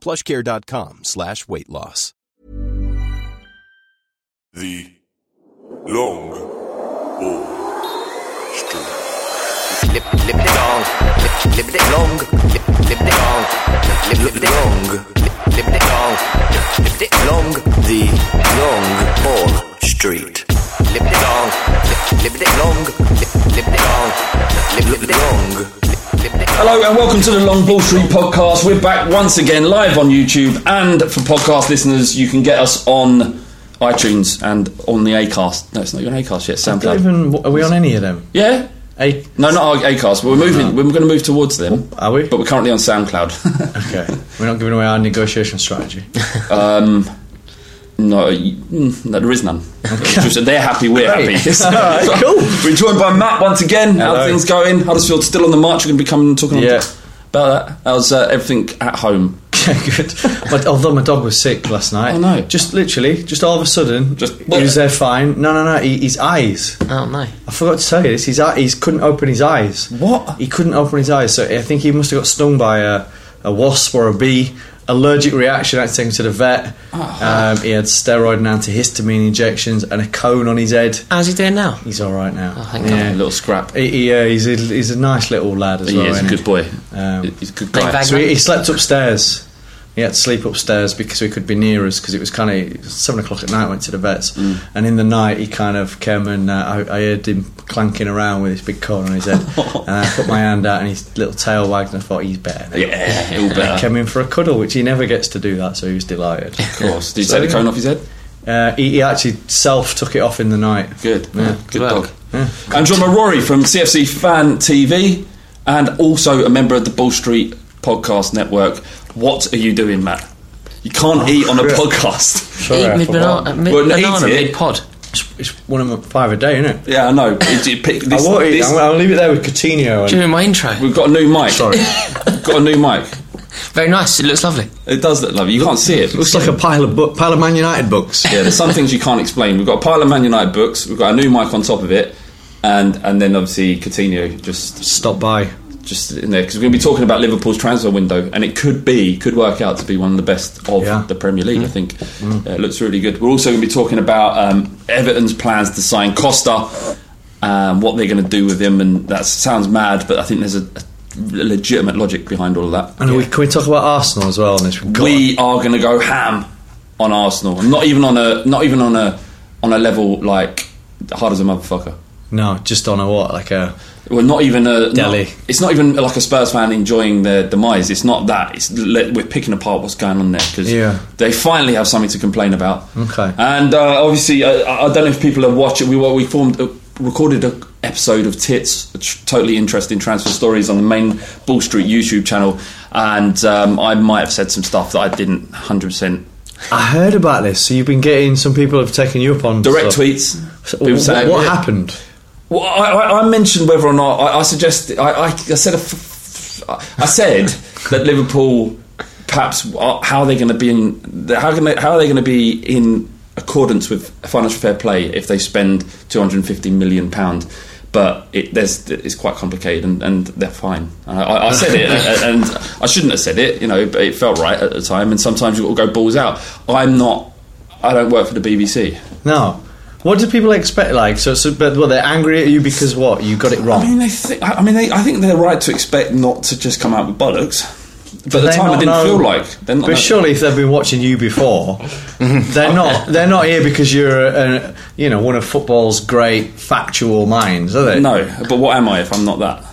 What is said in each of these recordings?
plushcare.com slash weight loss. The long ball street. Lip, lip it long, lip, lip it long, lip, lip it long, lip, lip it long, lip, lip it long, lip it long, the long ball street. Lip it long, lip, lip it long, lip, lip it long, lip, lip it long, lip, lip it Hello and welcome to the Long Ball Street podcast. We're back once again live on YouTube, and for podcast listeners, you can get us on iTunes and on the Acast. No, it's not even Acast yet. Don't SoundCloud. even, are we on any of them? Yeah. A, No, not our Acast. We're moving. We're going to move towards them. Are we? But we're currently on SoundCloud. okay, we're not giving away our negotiation strategy. um, no, mm, no, there is none. It's just they're happy, we're Great. happy. Alright, So, cool. We're joined by Matt once again. How Hello. are things going? Huddersfield still on the march. We're going to be coming and talking Yeah. about that. How's uh, everything at home? Okay, good. But although my dog was sick last night, Oh, no. just literally, just all of a sudden, Just- he was there fine. No, no, no. He, his eyes. Oh no. I forgot to tell you this. His eye, he couldn't open his eyes. What? He couldn't open his eyes. So I think he must have got stung by a, a wasp or a bee. Allergic reaction. I had to take him to the vet. Ah. Um, he had steroid and antihistamine injections and a cone on his head. How's he doing now? He's all right now. Oh, thank A little scrap. He, he, uh, he's, a, he's a nice little lad as He well. is a isn't good boy. Um, He's a good guy. So he, he slept upstairs. He had to sleep upstairs because he could be near us because it was kind of seven o'clock at night. Went to the vets, Mm. and in the night he kind of came and uh, I, I heard him clanking around with his big cone on his head, and I put my hand out and his little tail wagged, and I thought he's better. now." Yeah, he'll better. came in for a cuddle, which he never gets to do that, so he was delighted. Of course. Did you So, take the cone off his head? Uh, he, he actually self took it off in the night. Good. Yeah. Good work. dog. And John Rory from CFC Fan TV and also a member of the Ball Street Podcast Network. What are you doing, Matt? You can't eat on a crap. podcast. Sorry, I Eat mid forgot. banana, mid Well, eat banana mid pod. It's, it's one of my five a day, isn't it? Yeah, I know. It- it- pick- this- I won't eat. this- I'm, I'll leave it there with Coutinho. And, During my intro. We've got a new mic. Sorry. We've got a new mic. Very nice. It looks lovely. It does look lovely. You can't see it. Looks like a pile of book, pile of Man United books. Yeah, there's some things you can't explain. We've got a pile of Man United books. We've got a new mic on top of it, and and then obviously Coutinho just Stop by. Just in there because we're going to be talking about Liverpool's transfer window, and it could be could work out to be one of the best of Yeah. the Premier League. I think Uh, it looks really good. We're also going to be talking about um, Everton's plans to sign Costa, um, what they're going to do with him, and that sounds mad, but I think there's a, a legitimate logic behind all of that. And we, can we talk about Arsenal as well on this? We've we are going to go ham on Arsenal, and not even on a not even on a on a level like hard as a motherfucker. no, just on a what? Like a Well, not even a not- Delhi. it's not even like a Spurs fan enjoying their demise. It's not that. It's we're picking apart what's going on there because Yeah. they finally have something to complain about. Okay. And uh, obviously, uh, I I don't know if people have watched it. We we formed a, recorded a episode of Tits, a tr- totally interesting transfer stories on the main Ball Street YouTube channel, and um, I might have said some stuff that I didn't hundred percent I heard about this. So you've been getting some people have taken you up on direct stuff. tweets. So what saying, what yeah. happened? Well, I, I, I mentioned whether or not I, I suggest I, I, I said a f- f- I said that Liverpool perhaps uh, are, how are they going to be in how can they, how are they going to be in accordance with financial fair play if they spend 250 million pound but it, there's, it's quite complicated and, and they're fine. I, said it and, and I shouldn't have said it, you know, but it felt right at the time. And sometimes you've got to go balls out. I'm not. I don't work for the BBC. No. What do people expect? Like, so, so but well, they're angry at you because what? You got it wrong. I wrong. mean, they think, I mean, they, I think they're right to expect not to just come out with bollocks. But at the they time, it didn't know- feel like. They're not But surely, if they've been watching you before, they're not. They're not here because you're, a, a, you know, one of football's great factual minds, are they? No, but what am I if I'm not that?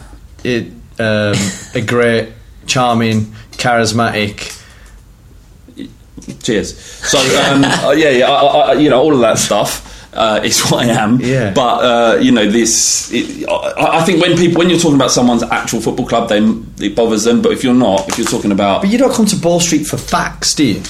It, um, a great, charming, charismatic. Cheers. So um, uh, yeah, yeah, I, I, you know, all of that stuff. Uh, is what I am, Yeah. But uh, you know, this. It, I, I think when people, when you're talking about someone's actual football club, they it bothers them. But if you're not, if you're talking about, But you don't come to Ball Street for facts, do you?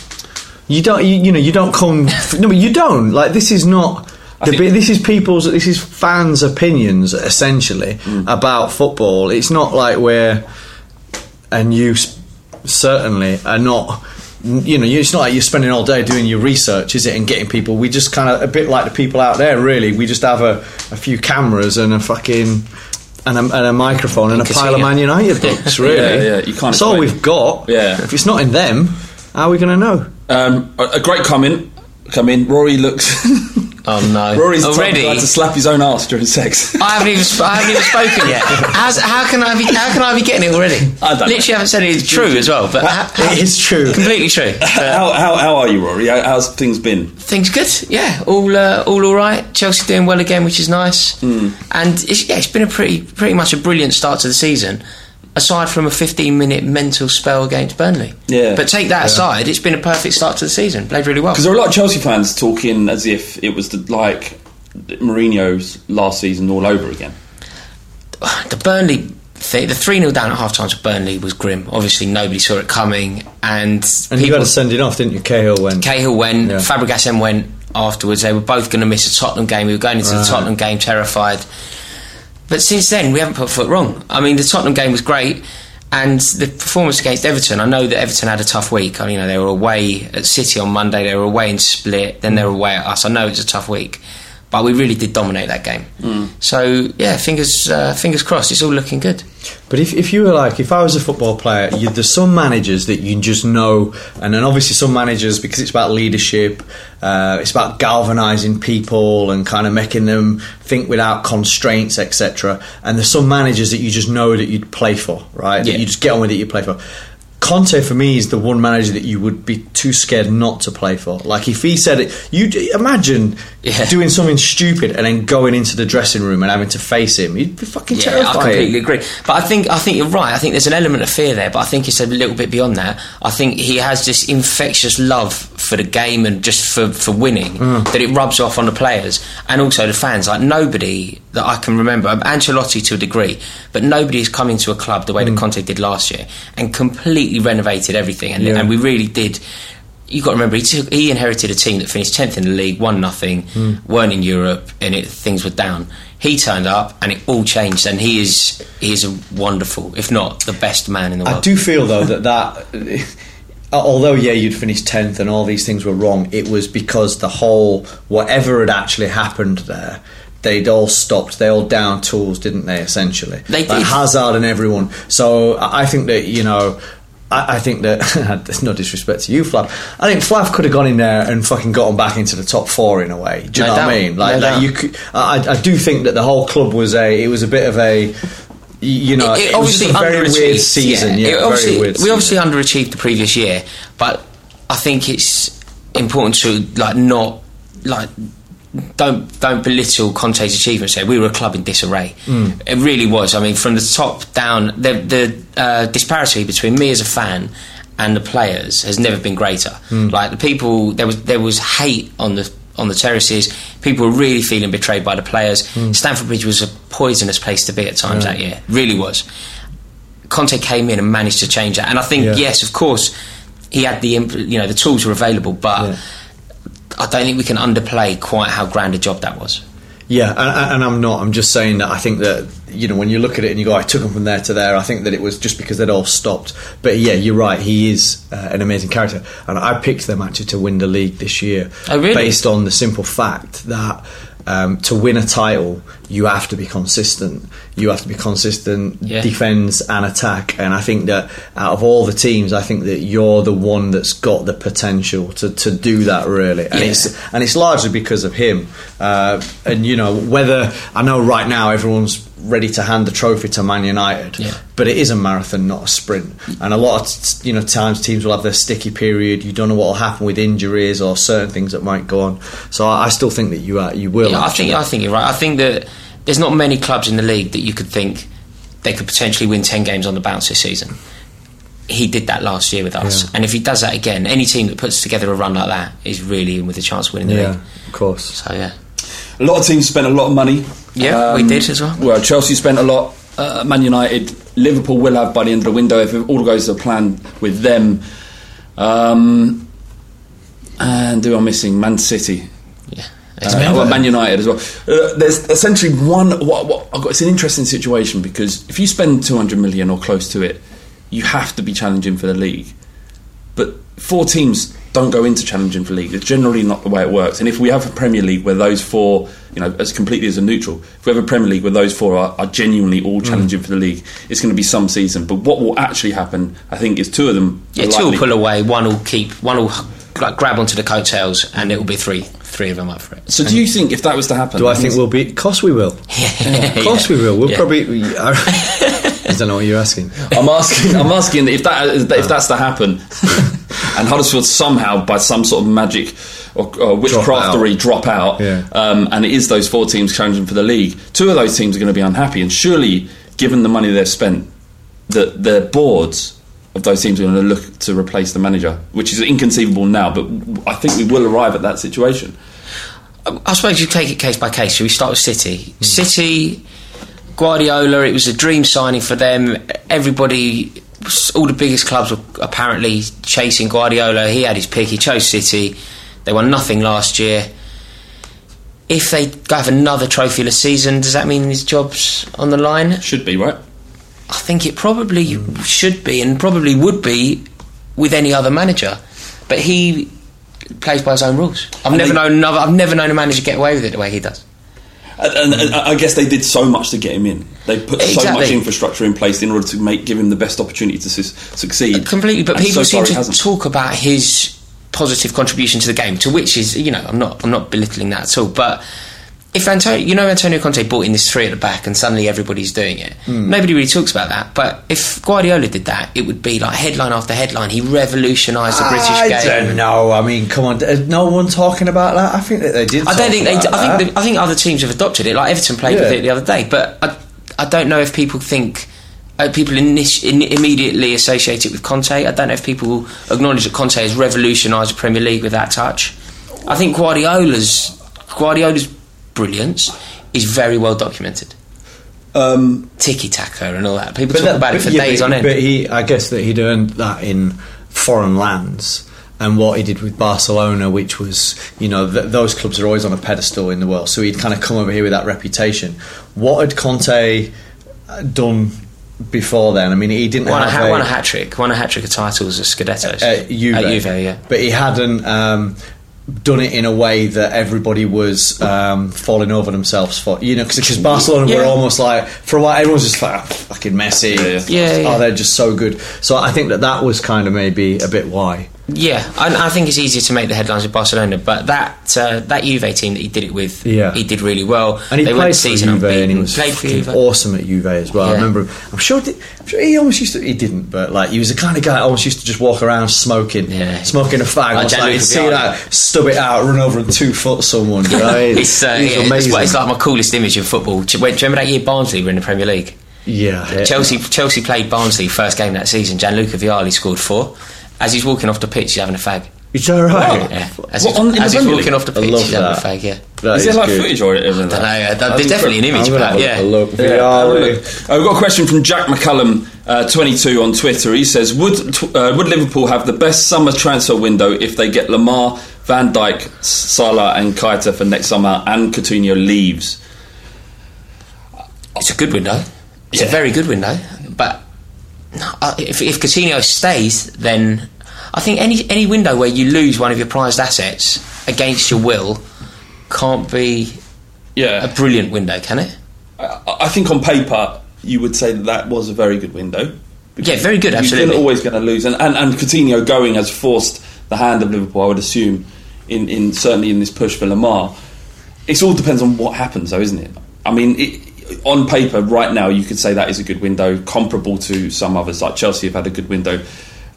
You don't. You, you know, you don't come. f no, but you don't. Like this is not. The, think- this is people's. This is fans' opinions essentially Mm. about football. It's not like we're, and you certainly are not. You know, it's not like you're spending all day doing your research, is it, and getting people. We just kind of a bit like the people out there. Really, we just have a, a few cameras and a fucking. And a, and a microphone and a pile of Casino. Man United books, really. Yeah, yeah, you can't That's all we've got. Yeah. If it's not in them, how are we going to know? um, a, a great comment. Come in, Rory looks. Oh no! Rory's the type already. guy to slap his own ass during sex. I haven't even sp- I haven't even spoken yet. How's, how can I be how can I be getting it already? I don't know. Literally haven't said it's true as well, but ha- ha- It is true. completely true. How, how, how are you, Rory? How, how's things been? things good, yeah. All uh, all all right. Chelsea doing well again, which is nice. Hmm. And it's, yeah, it's been a pretty pretty much a brilliant start to the season. Aside from a 15 minute mental spell against Burnley, Yeah. But take that aside, it's been a perfect start to the season. Played really well. Because there are a lot of Chelsea fans talking as if it was the, like Mourinho's last season all over again. the Burnley thing, the 3 0 down at half time to Burnley was grim. Obviously, nobody saw it coming. And, And you got to send it off, didn't you? Cahill went. Cahill went, Yeah. Fabregas then went afterwards. They were both going to miss a Tottenham game. We were going into the Tottenham game terrified. But since then, we haven't put foot wrong. I mean, the Tottenham game was great. And the performance against Everton, I know that Everton had a tough week. You know, they were away at City on Monday, they were away in Split, then they were away at us. I know it's a tough week, but we really did dominate that game. So yeah, fingers uh, fingers crossed. It's all looking good. But if, if you were like, if I was a football player, you, there's some managers that you just know, and then obviously some managers because it's about leadership, uh, it's about galvanising people and kind of making them think without constraints, etc. And there's some managers that you just know that you'd play for, right? Yeah. That you just get on with it, you play for. Conte for me is the one manager that you would be too scared not to play for. Like if he said it, you imagine Yeah. doing something stupid and then going into the dressing room and having to face him. You'd be fucking Yeah, terrified. I completely agree. But I think I think you're right. I think there's an element of fear there, but I think it's a little bit beyond that. I think he has this infectious love for the game and just for, for winning Mm. that it rubs off on the players and also the fans. Like nobody that I can remember, Ancelotti to a degree, but nobody has come into a club the way that Conte did last year and completely renovated everything. And, Mm. Yeah. and we really did. You got to remember, he, took, he inherited a team that finished tenth in the league, won nothing, Mm. weren't in Europe, and it, things were down. He turned up, and it all changed. And he is he is a wonderful, if not the best man in the world. I do feel though that that Uh, although yeah you'd finished 10th and all these things were wrong it was because the whole whatever had actually happened there they'd all stopped they all down tools didn't they essentially They like did. Hazard and everyone so I think that you know I I think that there's no disrespect to you, Flav. I think Flav could have gone in there and fucking gotten back into the top four in a way. Do you No know what I mean? Like, No like you could. I, I do think that the whole club was a. It was a bit of a. You know, it, was just a very weird season. Yeah, It very obviously- weird. we obviously underachieved the previous year, but I think it's important to like not like don't don't belittle Conte's achievements here. We were a club in disarray. Mm. It really was. I mean, from the top down, the the uh, disparity between me as a fan and the players has never been greater. Mm. Like the people, there was there was hate on the on the terraces. People were really feeling betrayed by the players. Mm. Stamford Bridge was a poisonous place to be at times that year. Really was. Conte came in and managed to change that. And I think, Yeah. yes, of course, he had the you know the tools were available, but Yeah. I don't think we can underplay quite how grand a job that was. Yeah, and, and I'm not. I'm just saying that I think that you know when you look at it and you go, I took him from there to there. I think that it was just because they'd all stopped. But yeah, you're right. He is uh, an amazing character, and I picked them actually to win the league this year, Oh, really? based on the simple fact that. Um, to win a title, you have to be consistent. You have to be consistent, Yeah. defends and attack. And I think that out of all the teams, I think that you're the one that's got the potential to, to do that really. And Yeah. it's and it's largely because of him. Uh, and you know whether I know right now everyone's ready to hand the trophy to Man United, Yeah. but it is a marathon, not a sprint. And a lot of you know times teams will have their sticky period. You don't know what will happen with injuries or certain things that might go on. So I, I still think that you are, you will. I think I think you're right. I think that there's not many clubs in the league that you could think they could potentially win ten games on the bounce this season. He did that last year with us, Yeah. and if he does that again, any team that puts together a run like that is really in with a chance of winning the yeah, league. of course. So yeah, A lot of teams spent a lot of money. Yeah, we did as well. Well, Chelsea spent a lot. Uh, Man United, Liverpool will have by the end of the window if it all goes to plan with them. Um, and who are missing? Man City. yeah. Uh, well, Man United as well. Uh, there's essentially one. What, what I've got, it's an interesting situation because if you spend 200 million or close to it, you have to be challenging for the league. But four teams don't go into challenging for league. It's generally not the way it works. And if we have a Premier League where those four, you know, as completely as a neutral, if we have a Premier League where those four are, are genuinely all challenging for the league, it's going to be some season. But what will actually happen, I think, is two of them. Yeah, two will pull away. One will keep. One will like grab onto the coattails, and it will be three. Three of them up for it. So, do you think if that was to happen, Do I think we'll be? Of course we will. Of course we will. We'll Yeah. probably. I don't know what you're asking. I'm asking. I'm asking if that if that's to happen, and Huddersfield somehow by some sort of magic or, or witchcraftery drop out, Yeah. um, and it is those four teams challenging for the league. Two of those teams are going to be unhappy, and surely, given the money they've spent, that the boards of those teams are going to look to replace the manager, which is inconceivable now. But I think we will arrive at that situation. Um, I suppose you take it case by case. Should we start with City? City, Guardiola. It was a dream signing for them. Everybody, all the biggest clubs were apparently chasing Guardiola. He had his pick. He chose City. They won nothing last year. If they have another trophyless season, does that mean his job's on the line? Should be right. I think it probably should be and probably would be with any other manager. But he plays by his own rules. I've And never they- known another, I've never known a manager get away with it the way he does. And, and, and I guess they did so much to get him in. They put so much infrastructure in place in order to make give him the best opportunity to su- succeed. Completely, but people so seem to talk about his positive contribution to the game, to which is, you know, I'm not, I'm not belittling that at all. But if Antonio, you know, Antonio Conte brought in this three at the back, and suddenly everybody's doing it. Hmm. Nobody really talks about that. But if Guardiola did that, it would be like headline after headline. He revolutionised the British I game. don't know. I mean, come on. Is no one talking about that? I think that they did. I don't think they. I think the, I think other teams have adopted it. Like Everton played with it the other day, but I, I don't know if people think. Uh, people init- in, immediately associate it with Conte. I don't know if people acknowledge that Conte has revolutionised the Premier League with that touch. I think Guardiola's Guardiola's brilliance is very well documented. Um, Tiki taka and all that. People talk that- about it for yeah, days but, on end. But he, I guess that he'd earned that in foreign lands. And what he did with Barcelona, which was, you know, th- those clubs are always on a pedestal in the world. So he'd kind of come over here with that reputation. What had Conte uh, done before then? I mean, he didn't won a, ha- a, won a hat trick. Won a hat trick of titles at Scudettos. at Juve. At Juve, yeah. But he hadn't um, done it in a way that everybody was um, falling over themselves for. You know, because Barcelona were Yeah. almost like for a while everyone was just like "Ah, fucking Messi. Yeah, yeah. Yeah, Oh, yeah. they're just so good. So I think that that was kind of maybe a bit why. Yeah, I, I think it's easier to make the headlines with Barcelona, but that uh, that Juve team that he did it with, Yeah. he did really well. And he they played went for season Juve, and he was played for fucking Juve. awesome at Juve as well. I Yeah. remember. I'm sure. I'm sure he almost used to. He didn't, but like he was the kind of guy that almost used to just walk around smoking, Yeah. smoking a fag. Like like, see that, stub it out, run over and two foot someone. You know? It's, uh, yeah, amazing. it's like my coolest image in football. Do you do you remember that year Barnsley were in the Premier League? yeah, yeah. Chelsea Chelsea played Barnsley first game that season. Gianluca Vialli scored four. As he's walking off the pitch, he's having a fag. Is that right? Yeah, as, What, he's, on- as he's walking off the pitch, love he's having a fag. Yeah, That is there is like good. footage or anything? I don't know. uh, There's definitely an image. I'm gonna but have a, yeah, a look. Yeah, Vialli. uh, we've got a question from Jack McCullum, uh, 22 on Twitter. He says, "Would tw- uh, would Liverpool have the best summer transfer window if they get Lemar, Van Dijk, Salah, and Keita for next summer, and Coutinho leaves?" It's a good window. It's a very good window. If, if Coutinho stays, then I think any any window where you lose one of your prized assets against your will can't be Yeah, a brilliant window, can it? I, I think on paper you would say that that was a very good window. Yeah, very good, You're absolutely. always going to lose, and, and and Coutinho going has forced the hand of Liverpool. I would assume, in, in certainly in this push for Lemar. It all depends on what happens, though, isn't it? I mean, it, on paper, right now, you could say that is a good window, comparable to some others. Like Chelsea have had a good window.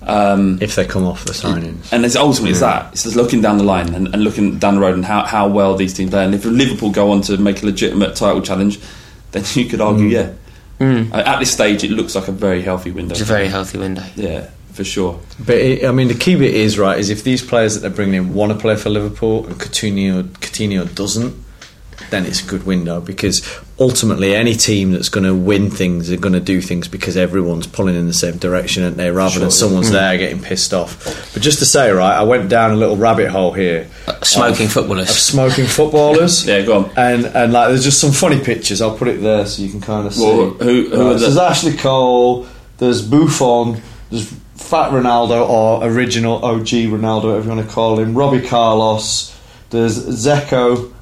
Um, If they come off the signings. and it's ultimately it's that. It's just looking down the line and, and looking down the road and how, how well these teams play. And if Liverpool go on to make a legitimate title challenge, then you could argue, yeah. Uh, At this stage, it looks like a very healthy window. It's a very healthy window. yeah, for sure. But it, I mean, the key bit is right is if these players that they're bringing in want to play for Liverpool and Coutinho Coutinho doesn't, then it's a good window because ultimately any team that's going to win things are going to do things because everyone's pulling in the same direction, and they rather than someone's hmm. there getting pissed off. But just to say, right, I went down a little rabbit hole here. Uh, smoking of- footballers. of smoking footballers. Yeah, go on. And and like, there's just some funny pictures. I'll put it there so you can kind of see. Well, who- who Right, are so the- there's Ashley Cole. There's Buffon. There's Fat Ronaldo or original OG Ronaldo, whatever you want to call him. Robbie Carlos. There's Zico.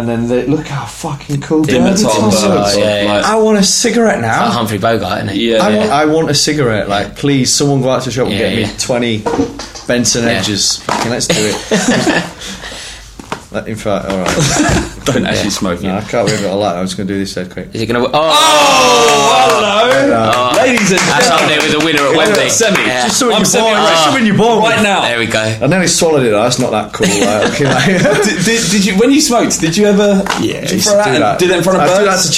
And then they, look how fucking cool Dimitar Berbatov uh, looks. Yeah, yeah. I want a cigarette now. Like Humphrey Bogart, isn't he? Yeah. I want, I want a cigarette. Like, please, someone go out to the shop and Yeah, get me 20 Benson Yeah. Edges. Fucking let's do it. Like, In fact, alright. Don't actually smoke No, I can't believe it. I like that. I'm just going to do this dead quick. Is he going to? Oh! oh, Hello, oh. ladies and gentlemen. that's up there with the winner at Wembley. Semi. Yeah. Just something I'm you're born, semi- just something you're born right now. There we go. I nearly swallowed it. though. That's not that cool. Like, okay, like- did, did, did you when you smoked? Did you ever? yeah, did you throw that do that. Did it in front of I birds? do that to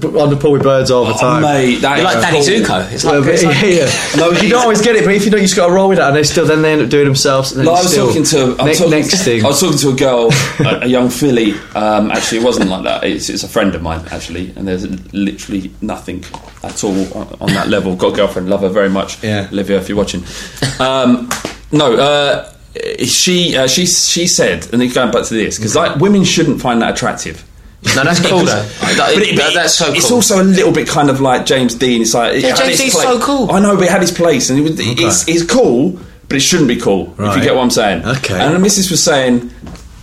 chat to- on the pool with birds all the Oh, time. mate, that You're like Danny. Zuko. It's Well, like, but- it's like yeah, yeah. No, you don't always get it, but if you don't, you just got to roll with it, and they still then they end up doing themselves. And No, I was talking to I'm ne- talking, next thing. I was talking to a girl, a, a young filly. Um, Um, actually, it wasn't like that. It's, it's a friend of mine actually, and there's literally nothing at all on, on that level. Got a girlfriend, love her very much. Yeah. Olivia, if you're watching. Um, no, uh, she uh, she she said, and then going back to this because like women shouldn't find that attractive. no, that's cool though. That- But it- that- that's so cool. It's also a little bit kind of like James Dean. It's like Yeah, had James Dean's so cool. I know, but it had his place, and it was, it's, it's cool, but it shouldn't be cool. If you get what I'm saying. Okay. And the Mrs. was saying.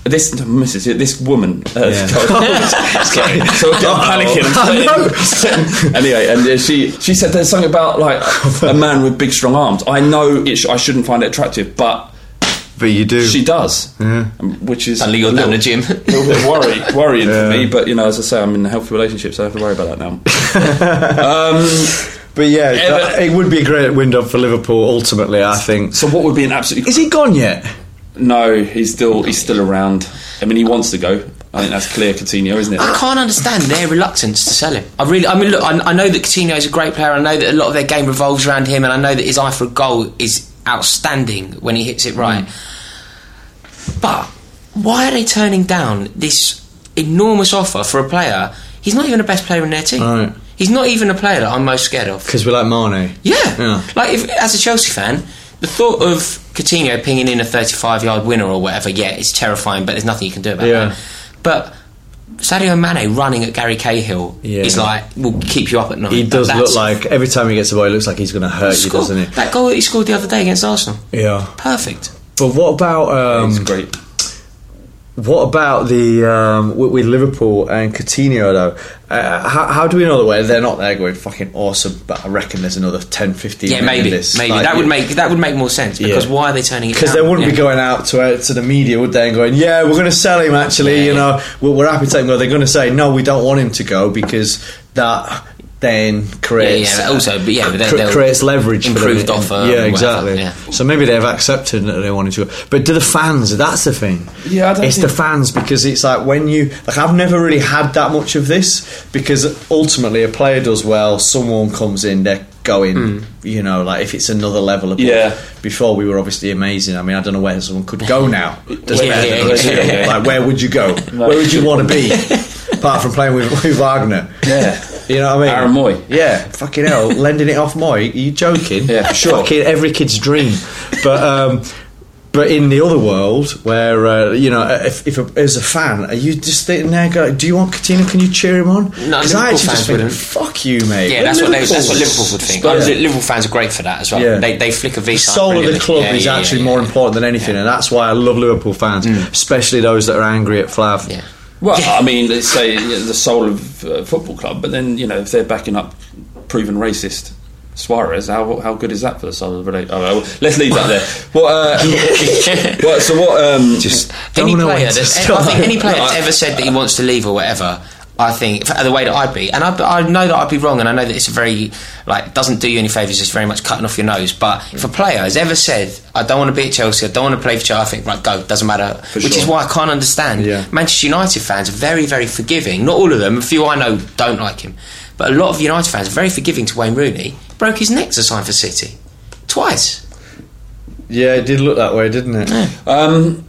This no, Mrs. This woman. Uh, Yeah. sorry. so I'm panicking. I'm sweating. anyway, and uh, she she said there's something about like a man with big strong arms. I know it sh- I shouldn't find it attractive, but but you do. she does, um, which is Suddenly you're a down the gym. a little bit worry, worrying Yeah. for me. But you know, as I say, I'm in a healthy relationship, so I don't have to worry about that now. but yeah, Yeah, that- it would be a great window for Liverpool. Ultimately, I think. So what would be an absolute? Is he gone yet? No? He's still he's still around. I mean, he wants to go. I think that's clear, Coutinho, isn't it? I can't understand their reluctance to sell him. I really, I mean, look, I, I know that Coutinho is a great player. I know that a lot of their game revolves around him, and I know that his eye for a goal is outstanding when he hits it right. Mm. But why are they turning down this enormous offer for a player? He's not even the best player in their team. Right. He's not even a player that I'm most scared of. Because we're like Mane. Yeah. Yeah. Like, if, as a Chelsea fan, the thought of Coutinho pinging in a 35 yard winner or whatever, yeah, it's terrifying, but there's nothing you can do about Yeah. that. But Sadio Mane running at Gary Cahill Yeah. is like, will keep you up at night. He does That- look like every time he gets the ball, he looks like he's going to hurt you, doesn't he? That goal that he scored the other day against Arsenal. Yeah. Perfect. But what about um, He's great. What about the um, with, with Liverpool and Coutinho though? Uh, how, how do we know that way they're not there going fucking awesome? But I reckon there's another 10, 15 Yeah, maybe, this. maybe Like, that would make that would make more sense because Yeah. why are they turning it? because they wouldn't be going out to uh, to the media, would they? And going, yeah, we're going to sell him. Actually, Yeah, you yeah. know, we're, we're happy to take him. Go. They're going to say, no, we don't want him to go because that then creates yeah, also, but yeah, but then cre- they'll creates leverage. for improved offer Yeah, exactly. yeah. So maybe they've accepted that they wanted to. go. But do the fans? That's the thing. Yeah, I don't it's think- the fans because it's like when you like. I've never really had that much of this because ultimately a player does well. Someone comes in, they're going. Hmm. You know, like if it's another level above. Yeah. Before we were obviously amazing. I mean, I don't know where someone could go now. Does Yeah, yeah, yeah, yeah. Like where would you go? Where would you want to be? Apart from playing with, with Wagner. Yeah. You know what I mean? Aaron Mooy. Yeah, fucking hell, lending it off Mooy. Are you joking? Yeah, sure. Fucking every kid's dream. But um, but in the other world, where uh, you know, if, if a, as a fan, are you just sitting there going, "Do you want Coutinho? Can you cheer him on?" No, Because I Liverpool actually just fans think, wouldn't. "Fuck you, mate." Yeah, that's what, they, that's what Liverpool. Liverpool would think. Yeah. Liverpool fans are great for that as well. Yeah. They, they flick a V The soul of the club Yeah, is yeah, actually yeah, more yeah. important than anything, and that's why I love Liverpool fans, especially those that are angry at Flav. Yeah. Well, I mean, let's say you know, the soul of uh, football club, but then you know if they're backing up proven racist Suarez, how how good is that for the soul of the relation? Oh, well, let's leave that there. What? Uh, what so what? Um, Just any don't know player when to that's, I think any player that's ever said that he wants to leave or whatever. I think the way that I'd be, and I, I know that I'd be wrong, and I know that it's a very like doesn't do you any favors. It's very much cutting off your nose. But if a player has ever said, "I don't want to be at Chelsea, I don't want to play for Chelsea," I think right, go, doesn't matter. Which is why I can't understand Yeah. Manchester United fans are very, very forgiving. Not all of them. A few I know don't like him, but a lot of United fans are very forgiving to Wayne Rooney. Broke his neck to sign for City twice. Yeah, it did look that way, didn't it? Um,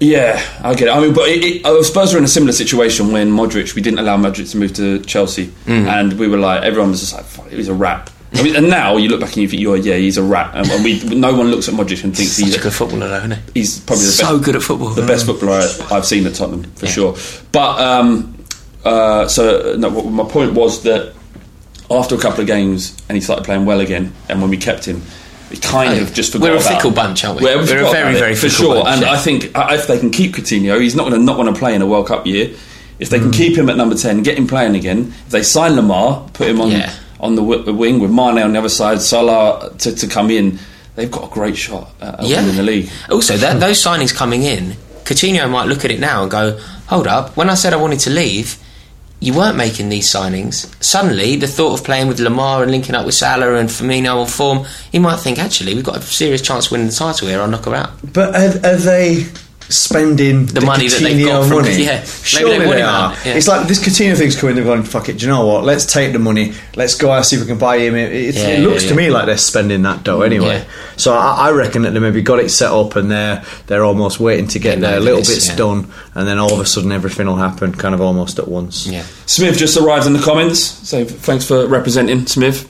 yeah, I get it. I mean, but it, it, uh, Spurs were in a similar situation when Modric. We didn't allow Modric to move to Chelsea, Mm. and we were like, everyone was just like, "Fuck, "He's a rap. I mean, and now you look back and you think, "You're yeah, he's a rat," and, we no one looks at Modric and thinks Such he's a good footballer, though, isn't he? he's probably the So best, good at football. the best footballer I, I've seen at Tottenham for Yeah. sure. But um, uh, so no, my point was that after a couple of games and he started playing well again, and when we kept him, we kind Oh, of just forgot. we're a fickle bunch, aren't we? We're, We're a very, very for sure. bunch, and yeah. I think uh, if they can keep Coutinho, he's not going to not want to play in a World Cup year. If Mm. they can keep him at number ten, get him playing again. If they sign Lemar, put him on Yeah. on the w- wing with Mane on the other side, Salah to, to come in. They've got a great shot at at winning the league. Also, that, those signings coming in, Coutinho might look at it now and go, "Hold up! When I said I wanted to leave, you weren't making these signings. Suddenly, the thought of playing with Lemar and linking up with Salah and Firmino on form, he might think, actually, we've got a serious chance of winning the title here. I'll knock her out." But are, are they spending The money that they've got from- money? yeah. Maybe Surely they they are. yeah. It's like this Coutinho thing's coming. They're going, "Fuck it." Do you know what? Let's take the money. Let's go out see if we can buy him. It, it, Yeah, it looks yeah, to yeah. me like they're spending that dough anyway. Yeah. So I, I reckon that they maybe got it set up and they're they're almost waiting to get They know their little it's- bits yeah. done, and then all of a sudden everything will happen, kind of almost at once. Yeah. Smith just arrived in the comments, so thanks for representing Smith.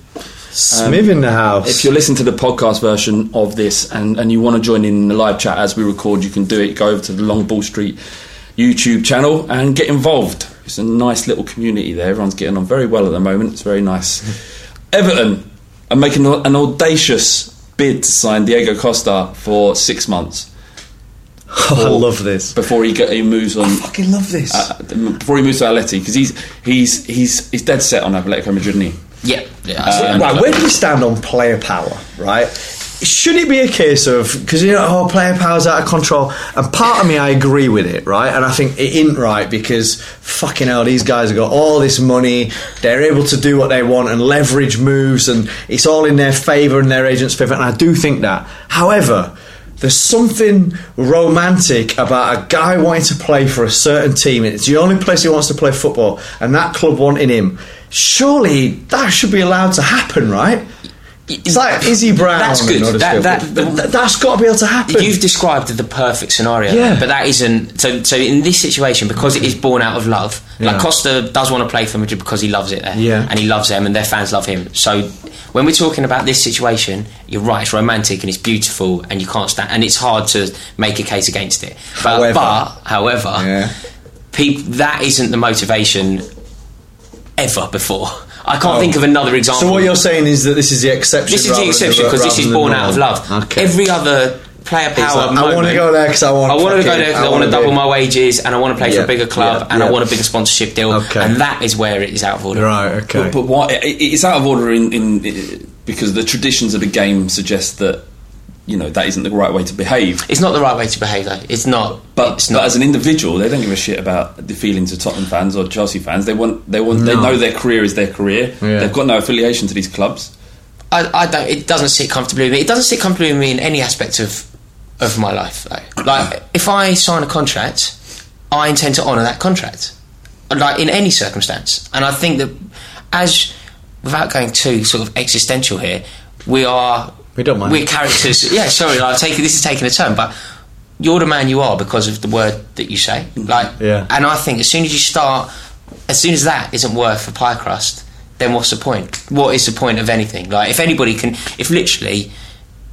Smith in the house. If you're listening to the podcast version of this and, and you want to join in the live chat as we record, you can do it. Go over to the Long Ball Street YouTube channel and get involved. It's a nice little community there. Everyone's getting on very well at the moment. It's very nice. Everton are making an audacious bid to sign Diego Costa for six months oh, I love this. before he, get, he moves on. I fucking love this. Uh, before he moves to Atleti, because he's he's he's he's dead set on Atletico Madrid. Yeah. yeah Um, right, where do you stand on player power? Right, should it be a case of because you know oh player power's out of control, and part of me I agree with it, right, and I think it isn't right because fucking hell these guys have got all this money, they're able to do what they want and leverage moves, and it's all in their favour and their agents' favour, and I do think that. However. There's something romantic about a guy wanting to play for a certain team. It's the only place he wants to play football, and that club wanting him. Surely that should be allowed to happen, right? It's like Izzy Brown. That's good. That- that- But th- that's got to be able to happen. You've described the perfect scenario, Yeah. but that isn't. So, so in this situation, because it is born out of love, Yeah. like Costa does want to play for Madrid because he loves it there, Yeah. and he loves them, and their fans love him. So, when we're talking about this situation, you're right. It's romantic and it's beautiful, and you can't stand, and it's hard to make a case against it. But, However. but however, Yeah. that isn't the motivation ever before. I can't Oh. think of another example. so what you're saying is that this is the exception. This is the exception because this is born out of love. Okay. Every other player power. like, I want to go there because I want. I want to go there because I, want wanna double be- my wages and I want to play for a bigger club yeah, and I want a bigger sponsorship deal. Okay. And that is where it is out of order. Right. Okay. But, but why? It, it's out of order in, in because the traditions of the game suggest that you know that isn't the right way to behave. It's not the right way to behave, though. It's not. But, it's but not. as an individual, they don't give a shit about the feelings of Tottenham fans or Chelsea fans. They want they want they know their career is their career. Yeah. They've got no affiliation to these clubs. I, I don't. It doesn't sit comfortably with me. It doesn't sit comfortably with me in any aspect of of my life. Though. Like if I sign a contract, I intend to honour that contract, like in any circumstance. And I think that as without going too sort of existential here, we are We don't mind. We're characters. yeah, sorry. Like, take this is taking a turn, but. You're the man you are because of the word that you say. Like, Yeah. and I think as soon as you start, as soon as that isn't worth a pie crust, then what's the point? What is the point of anything? Like, if anybody can, if literally,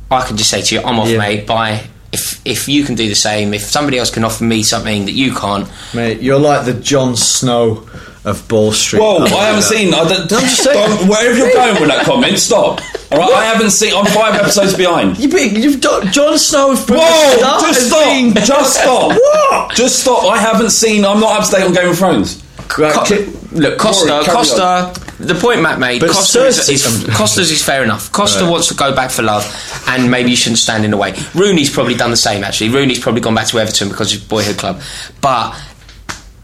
I can just say to you, I'm off, Yeah. mate. Bye. If if you can do the same, if somebody else can offer me something that you can't, Mate, you're like the Jon Snow of Ball Street. Whoa! I'll I do haven't seen. I don't, I'm just saying. don't- wherever you're going with that comment, stop. All right, I haven't seen. I'm five episodes behind. You be, you've done Jon Snow from the Whoa! Just stop! been- Just stop! What? Just stop! I haven't seen. I'm not up to date on Game of Thrones. Right, Co- ki- look, Costa, Rory, carry Costa. The point Matt made, But Costa is, is, Costa's is fair enough. Costa wants to go back for love, and maybe you shouldn't stand in the way. Rooney's probably done the same. Actually, Rooney's probably gone back to Everton because of boyhood club, but.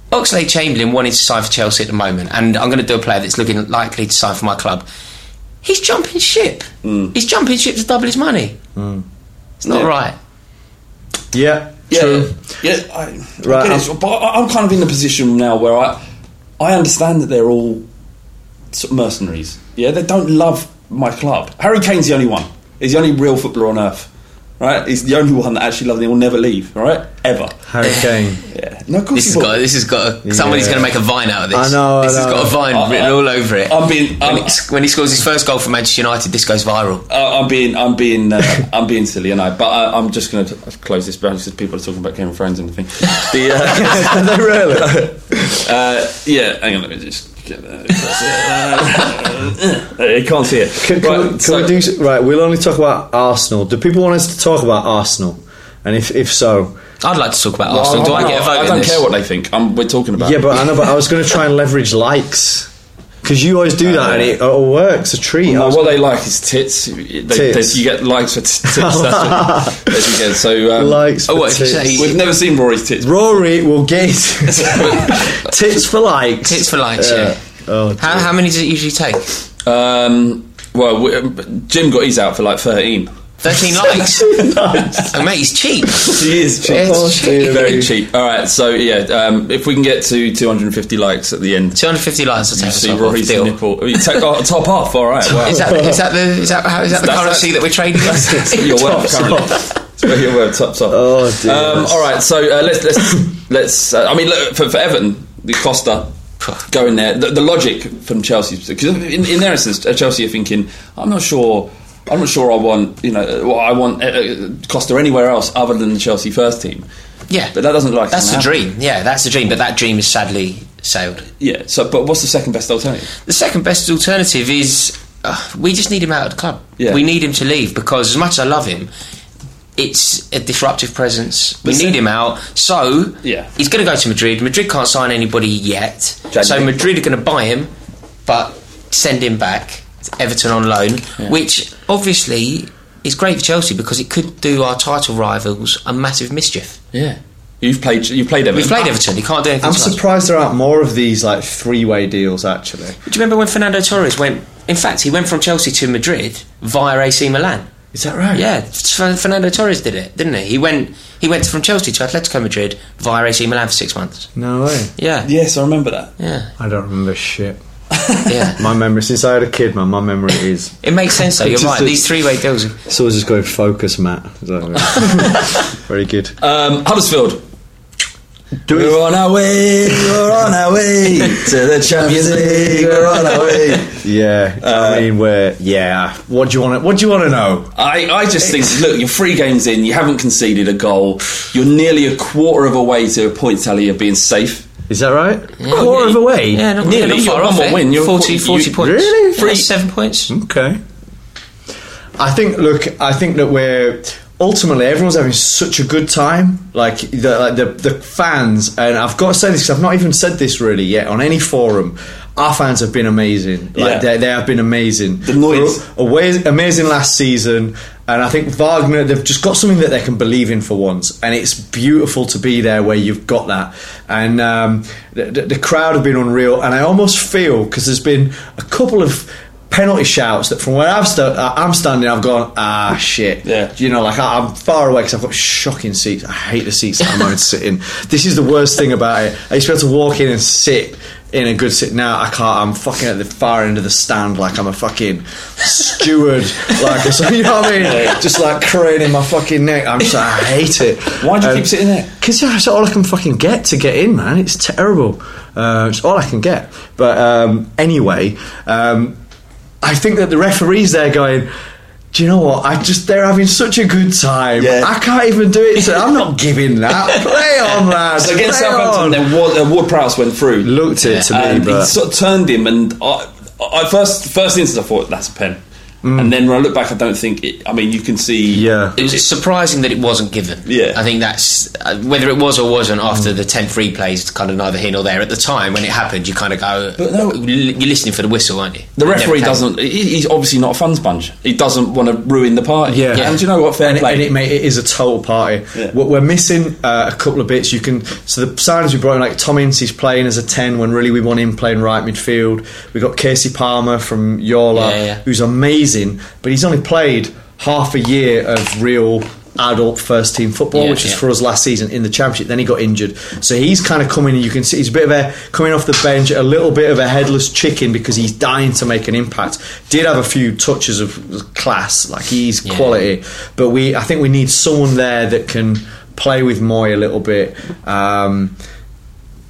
Oxlade Chamberlain wanted to sign for Chelsea at the moment, and I'm going to do a player that's looking likely to sign for my club. He's jumping ship. Mm. He's jumping ship to double his money. Mm. It's not Yeah. right. Yeah, Yeah, true. yeah. I, I Right, get um, but I- I'm kind of in the position now where I, I understand that they're all sort of mercenaries. Yeah, they don't love my club. Harry Kane's the only one. He's the only real footballer on earth. Right? He's the only one that actually loves. He will never leave. All right, ever. Harry Kane. Yeah. No, of course This he has got. This has got. A, somebody's Yeah. going to make a vine out of this. I know, I This has got a vine I- written I- all over it. I'm being- when, I'm- it's- when he scores his first goal for Manchester United, this goes viral. Uh, I'm being, I'm being, uh, I'm being silly, and I. But I, I'm just going to close this down because people are talking about Game of Thrones and everything. The, uh, they really? uh, yeah, hang on, let me just get that. Uh, you can't see it. Can, can, Right, we, can so, we do, right, we'll only talk about Arsenal. Do people want us to talk about Arsenal? And if if so, I'd like to talk about Well, Arsenal. Do I no, get a vote I don't this? care what they think. I'm, we're talking about. yeah, but I know. But I was going to try and leverage likes because you always do that, and it all works. A treat. I No, what they like is tits. They, they- Tits. you get likes for t- tits. That's what, that's what you get. So um, likes. Oh, what, tits. say- We've never seen Rory's tits. Rory will get tits for likes. Tits for likes, yeah. Oh, How, how many does it usually take? Um, well, we, Jim got his out for like 13. 13 likes? oh, mate, he's cheap. He is cheap. It's Oh, cheap. Very cheap. All right, so yeah, um, if we can get to 250 likes at the end, 250 likes, I'll you take see top off. Rory's Deal. nipple. You take oh, top off. All right, wow. Is that, is that the is that how, is that the That's- currency that we're trading in? your word currently. off. It's where your word tops off. Oh, dear. Um, all right, so uh, let's let's let's. Uh, I mean, look, for, for Everton, the Costa going there. The, the logic from Chelsea, because in, in their instance, uh, Chelsea are thinking, I'm not sure. I'm not sure I want you know I want uh, uh, Costa anywhere else other than the Chelsea first team. Yeah. But that doesn't like That's the dream. Yeah, that's the dream. But that dream is sadly sailed. Yeah. So, but what's the second best alternative? The second best alternative is uh, we just need him out of the club. Yeah. We need him to leave because, as much as I love him, it's a disruptive presence. We need him out. So Yeah. he's going to go to Madrid. Madrid can't sign anybody yet. So Madrid are going to buy him, but send him back. to Everton on loan, which obviously it's great for Chelsea because it could do our title rivals a massive mischief. Yeah. You've played. You've played Everton. We've played Everton. He can't do anything. I'm to us. surprised there aren't more of these like three-way deals. Actually, Do you remember when Fernando Torres went? In fact, he went from Chelsea to Madrid via AC Milan. is that right? Yeah, Fernando Torres did it, didn't he? He went he went from Chelsea to Atletico Madrid via AC Milan for six months. No way. Yeah, Yes, I remember that. yeah, I don't remember shit. yeah. My memory since I had a kid, man. My memory is. It makes sense though. You're Just right. These three way deals. are- It's always just going focus, Matt. Is that? Very good. Um, Huddersfield. Do we're on our way. We're on our way to the Champions League. We're on our way. Yeah, I mean, we're yeah. What do you want? to What do you want to know? I, I just think, look, you're three games in, you haven't conceded a goal, you're nearly a quarter of a way to a point tally of being safe. Is that right? Yeah, Quarter of a way. Yeah, not, Nearly. Not far eh? You're off one more it. win. You're 40, you- 40 points. Really? Three, seven points. Okay. I think. Look, I think that we're ultimately everyone's having such a good time. Like the like the, the fans, and I've got to say this because I've not even said this really yet on any forum. Our fans have been amazing. Like Yeah. they, they have been amazing. The noise. Away- amazing last season, and I think Wagner. They've just got something that they can believe in for once, and it's beautiful to be there where you've got that. And um, the, the, crowd have been unreal, and I almost feel because there's been a couple of penalty shouts that from where I've sta- uh, I'm standing, I've gone, ah, shit. Yeah. You know, like I, I'm far away because I've got shocking seats. I hate the seats that I'm going to sit in. This is the worst thing about it. I used to be able to walk in and sit in a good sit. Now I can't. I'm fucking at the far end of the stand like I'm a fucking steward. like, so, you know what I mean? Just like craning my fucking neck. I'm so, I hate it. Why do you keep sitting there? Because that's all I can fucking get to get in, man. It's terrible. Uh, it's all I can get. But um, anyway, um, I think that the referees there going. Do you know what? I just they're having such a good time. Yeah. I can't even do it. So I'm not giving that. Play on, lads. So against play Southampton, on. then Ward, uh, Ward Prowse went through. looked it to me, and he sort of turned him, and I, I first first instance I thought that's a pen. And then when I look back, I don't think. It, I mean, you can see. Yeah. It was surprising that it wasn't given. Yeah. I think that's uh, whether it was or wasn't after the tenth replay is kind of neither here nor there. At the time when it happened, you kind of go, But no- you're listening for the whistle, aren't you? The It referee doesn't. He's obviously not a fun sponge. He doesn't want to ruin the party. Yeah. And do you know what? Fair and, play. It, and it, mate, it is a total party. Yeah. We're, we're missing uh, a couple of bits. You can so the signings we brought in, like Tom Ince, he's playing as a ten when really we want him playing right midfield. We got Kasey Palmer from Yola, Yeah, yeah. who's amazing, but he's only played half a year of real. Adult first team football, Yeah, which is yeah. for us last season in the championship. Then he got injured, so he's kind of coming. and You can see he's a bit of a coming off the bench, a little bit of a headless chicken because he's dying to make an impact. Did have a few touches of class, like he's Yeah. quality, but we I think we need someone there that can play with Mooy a little bit. Um,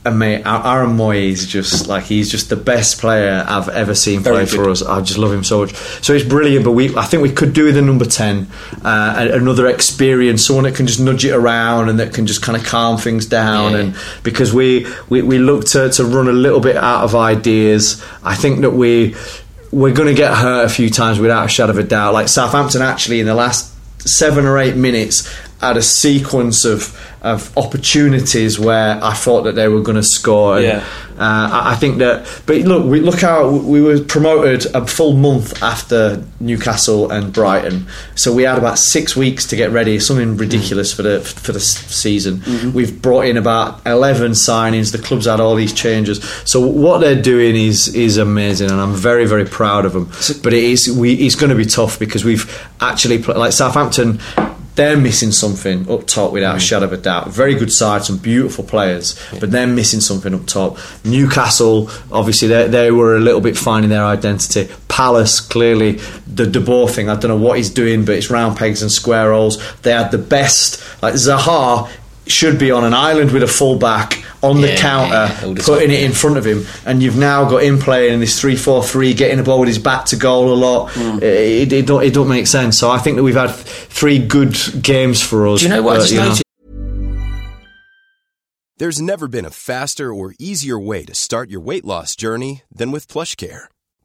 and mate, Aaron Mooy is just like he's just the best player I've ever seen Very play for us. I just love him so much. So it's brilliant. But we, I think we could do with a number ten, uh, another experience, someone that can just nudge it around and that can just kind of calm things down. Yeah. And because we, we we look to to run a little bit out of ideas, I think that we we're going to get hurt a few times without a shadow of a doubt. Like Southampton, actually, in the last seven or eight minutes, had a sequence of of opportunities where I thought that they were going to score. And, Yeah. uh, I I think that, but look, we look how we were promoted a full month after Newcastle and Brighton, so we had about six weeks to get ready. Something ridiculous for the for the season. We've brought in about eleven signings. The club's had all these changes. So what they're doing is is amazing, and I'm very very proud of them. But it is we it's going to be tough because we've actually like Southampton they're missing something up top without a mm. shadow of a doubt. Very good side, some beautiful players, but they're missing something up top. Newcastle, obviously, they, they were a little bit finding their identity. Palace, clearly, the De Boer thing, I don't know what he's doing, but it's round pegs and square holes. They had the best, like Zaha should be on an island with a full back on the Yeah, counter, yeah, all putting time, it in front of him, and you've now got him playing in this 3 4 3, getting the ball with his back to goal a lot. Hmm. It, it, don't, it don't make sense. So I think that we've had three good games for us. Do you know what I but, just you know. There's never been a faster or easier way to start your weight loss journey than with PlushCare.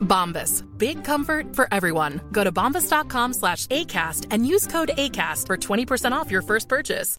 Bombas. Big comfort for everyone. Go to bombas.com slash ACAST and use code ACAST for 20% off your first purchase.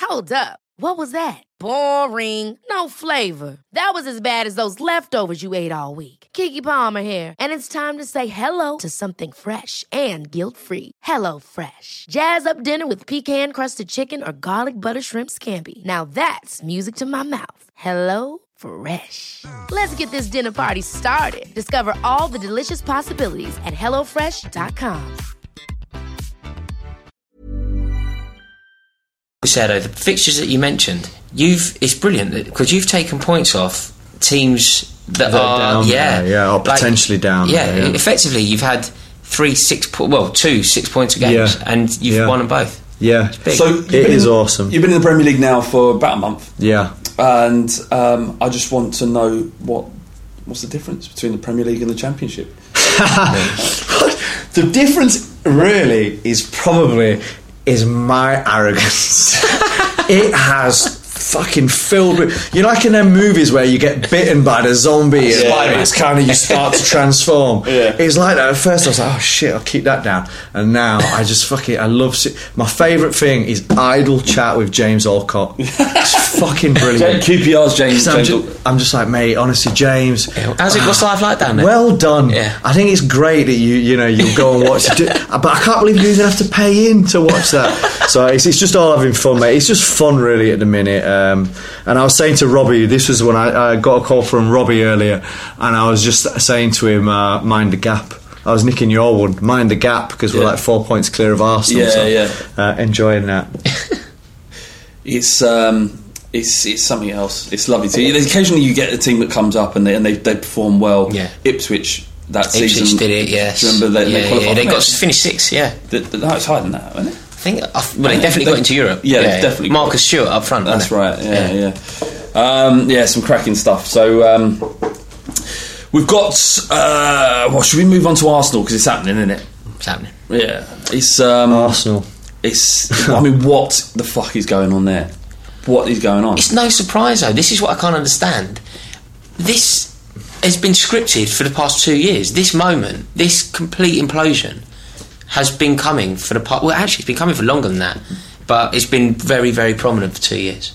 Hold up. What was that? Boring. No flavor. That was as bad as those leftovers you ate all week. Keke Palmer here, and it's time to say hello to something fresh and guilt-free. Hello Fresh. Jazz up dinner with pecan-crusted chicken or garlic butter shrimp scampi. Now that's music to my mouth. Hello Fresh. Let's get this dinner party started. Discover all the delicious possibilities at hellofresh.com. Shadow, the fixtures that you mentioned, you've it's brilliant because you've taken points off teams that, That are are down yeah, there, yeah, or potentially down Yeah, there, yeah. effectively, you've had three six po- well two six points a games, Yeah. and you've Yeah. won them both. Yeah. So It been is awesome. You've been in the Premier League now for about a month, Yeah. And um, I just want to know what what's the difference between the Premier League and the Championship. the difference really is probably is my arrogance. it has fucking filled with you know like in them movies where you get bitten by the zombie and Yeah. it's kind of you start to transform Yeah. it's like that at first I was like oh shit I'll keep that down and now I just fucking I love si- my favourite thing is idle chat with James Alcott it's fucking brilliant QPR's James. 'Cause I'm, James ju- I'm just like mate honestly James How's it? What's life like down there? well done. Yeah. I think it's great that you you know you'll go and watch it, but I can't believe you even have to pay in to watch that. so it's, it's just all having fun, mate. It's just fun, really, at the minute. Um, and I was saying to Robbie, this was when I, I got a call from Robbie earlier, and I was just saying to him, uh, mind the gap. I was nicking your one, mind the gap, because we're Yeah. like four points clear of Arsenal. Yeah, so, yeah. Uh, enjoying that. It's um, it's it's something else. It's lovely to. There's occasionally you get a team that comes up and they and they, they perform well. Yeah. Ipswich that Ipswich season did it, yes. Remember they, yeah, they qualified? yeah, they got finished sixth, yeah. The, the, no, it's higher than that, isn't it? I think, I f- well, they definitely They- got into Europe. Yeah, they've definitely got- Marcus Stewart up front. That's wasn't it? right. Yeah, yeah, um, yeah. Some cracking stuff. So um, we've got. Uh, well, should we move on to Arsenal because it's happening, isn't it? It's happening. Yeah, it's um, Arsenal. It's. I mean, what the fuck is going on there? What is going on? It's no surprise though. This is what I can't understand. This has been scripted for the past two years. This moment, this complete implosion, has been coming for the past. Well, actually, it's been coming for longer than that, but it's been very, very prominent for two years.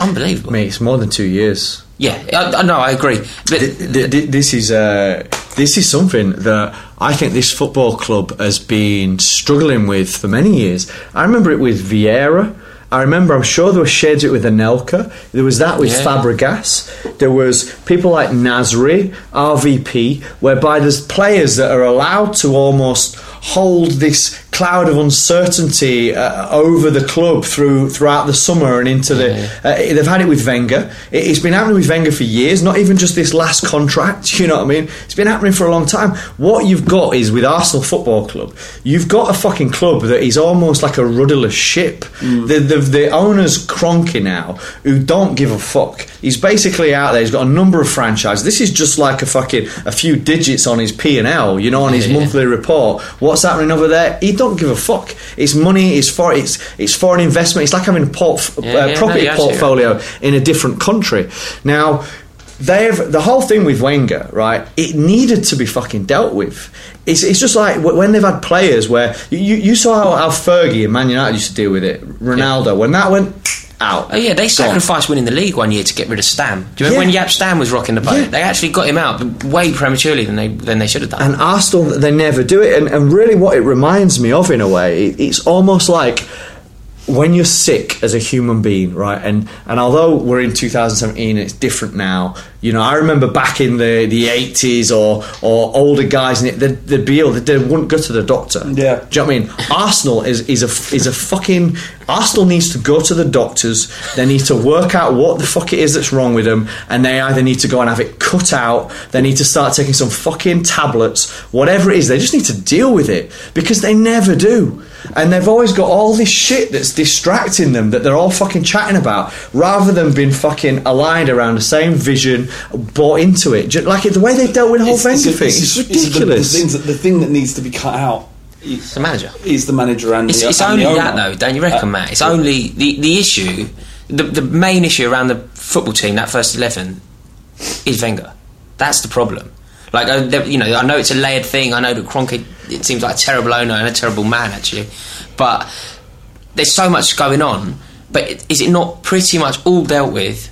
Unbelievable. Mate, it's more than two years. Yeah, I, I know. I agree. But Th- th- th- this is uh, this is something that I think this football club has been struggling with for many years. I remember it with Vieira. I remember, I'm sure there was shades of it with Anelka. There was that with Yeah. Fabregas. There was people like Nasri, RVP, whereby there's players that are allowed to almost hold this cloud of uncertainty uh, over the club through throughout the summer and into the. Uh, they've had it with Wenger. It, it's been happening with Wenger for years, not even just this last contract. You know what I mean? It's been happening for a long time. What you've got is with Arsenal Football Club, you've got a fucking club that is almost like a rudderless ship. The, the the owner's Kroenke now, who don't give a fuck. He's basically out there. He's got a number of franchises. This is just like a fucking a few digits on his P and L. You know, on his yeah. monthly report. What's happening over there? He don't give a fuck. It's money. It's for it's it's foreign investment. It's like having a port, Yeah, uh, yeah, property no, portfolio in a different country. Now. They've the whole thing with Wenger, right? It needed to be fucking dealt with. It's, it's just like when they've had players where you, you saw how, how Fergie and Man United used to deal with it. Ronaldo, when that went out. Oh yeah, they sacrificed winning the league one year to get rid of Stam. Do you remember Yeah. when Jaap Stam was rocking the boat? Yeah. They actually got him out way prematurely than they than they should have done. And Arsenal, they never do it. And, and really, what it reminds me of, in a way, it's almost like when you're sick as a human being, right? And and although we're in 2017, it's different now. You know, I remember back in the, the 80s or or older guys, and they'd, they'd be ill, they, they wouldn't go to the doctor. Yeah. Do you know what I mean? Arsenal is, is a is a fucking Arsenal needs to go to the doctors. They need to work out what the fuck it is that's wrong with them, and they either need to go and have it cut out. They need to start taking some fucking tablets, whatever it is. They just need to deal with it because they never do. And they've always got all this shit that's distracting them that they're all fucking chatting about, rather than being fucking aligned around the same vision, bought into it. Ju- Like the way they dealt with the whole Wenger thing, it's, the- ridiculous. the, things that- the thing that needs to be cut out It's the manager. is the manager and It's, the, it's and only the that though, don't you reckon, Uh, Matt? It's only the the issue, the the main issue around the football team, that first eleven, is Wenger. That's the problem. Like uh, you know, I know it's a layered thing. I know that Kroenke it seems like a terrible owner and a terrible man actually, but there's so much going on. But is it not pretty much all dealt with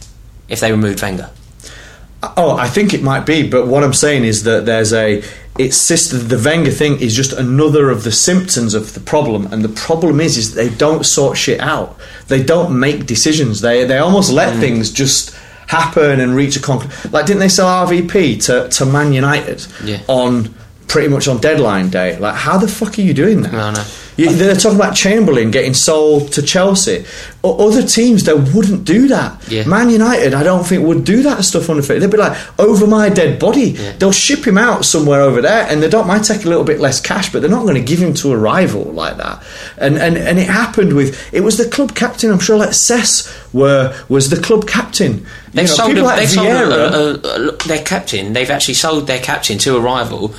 if they removed Wenger? Oh, I think it might be, but what I'm saying is that there's a it's just the Wenger thing is just another of the symptoms of the problem, and the problem is is they don't sort shit out. They don't make decisions. They they almost Mm. let things just happen and reach a conclusion. Like, didn't they sell RVP to to Man United Yeah. on pretty much on deadline day? Like, how the fuck are you doing that? No, no. You, they're talking about Chamberlain getting sold to Chelsea. O- other teams, they wouldn't do that. Yeah. Man United, I don't think would do that stuff on the field. They'd be like, over my dead body. They'll ship him out somewhere over there, and they don't mind taking a little bit less cash, but they're not going to give him to a rival like that. And and and it happened with it was the club captain. I'm sure like Cesc were was the club captain. They've You know, sold, a, like they've sold Vieira- a, a, a, their captain. They've actually sold their captain to a rival.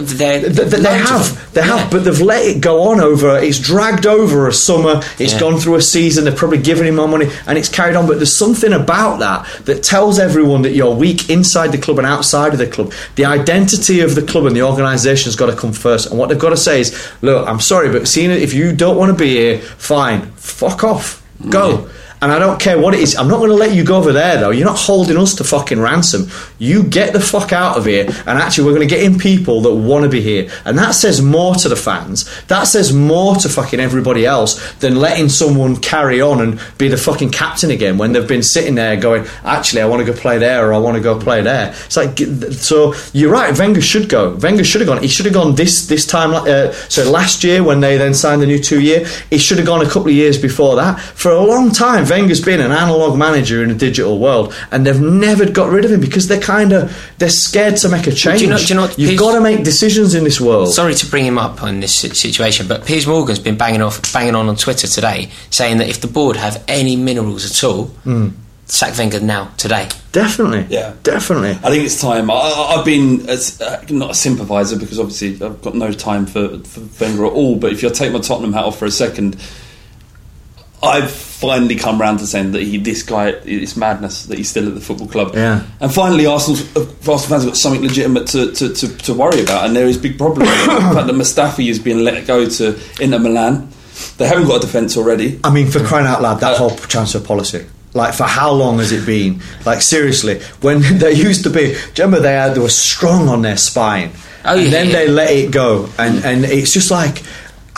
They're, Th- th- they have, they Yeah. have, but they've let it go on over. It's dragged over a summer. It's Yeah. gone through a season. They're probably giving him more money, and it's carried on. But there's something about that that tells everyone that you're weak inside the club and outside of the club. The identity of the club and the organisation has got to come first. And what they've got to say is, look, I'm sorry, but seeing it, if you don't want to be here, fine, fuck off, go. Mm, And I don't care what it is. I'm not going to let you go over there, though. You're not holding us to fucking ransom. You get the fuck out of here, and actually, we're going to get in people that want to be here. And that says more to the fans. That says more to fucking everybody else than letting someone carry on and be the fucking captain again when they've been sitting there going, actually, I want to go play there or I want to go play there. It's like, so you're right. Wenger should go. Wenger should have gone. He should have gone this this time. Uh, so last year when they then signed the new two year, he should have gone a couple of years before that. For a long time, Wenger's been an analog manager in a digital world, and they've never got rid of him because they're kind of they're scared to make a change. Do you know- do you know what You've Piers- got to make decisions in this world. Sorry to bring him up on this situation, but Piers Morgan's been banging off, banging on on Twitter today, saying that if the board have any minerals at all, Hmm. sack Wenger now today. Definitely, Yeah. definitely. I think it's time. I, I- I've been as, uh, not a sympathiser because obviously I've got no time for, for Wenger at all. But if you take my Tottenham hat off for a second, I've finally come round to saying that he, this guy, it's madness that he's still at the football club. Yeah. And finally, Arsenal, uh, Arsenal fans have got something legitimate to, to, to, to worry about, and there is big problems. the fact that Mustafi is being let go to Inter Milan. They haven't got a defence already. I mean, for crying out loud, that whole transfer policy. Like, for how long has it been? Like, seriously, when there used to be, do you remember they had, they were strong on their spine, Oh, and yeah, then yeah. they let it go, and and it's just like.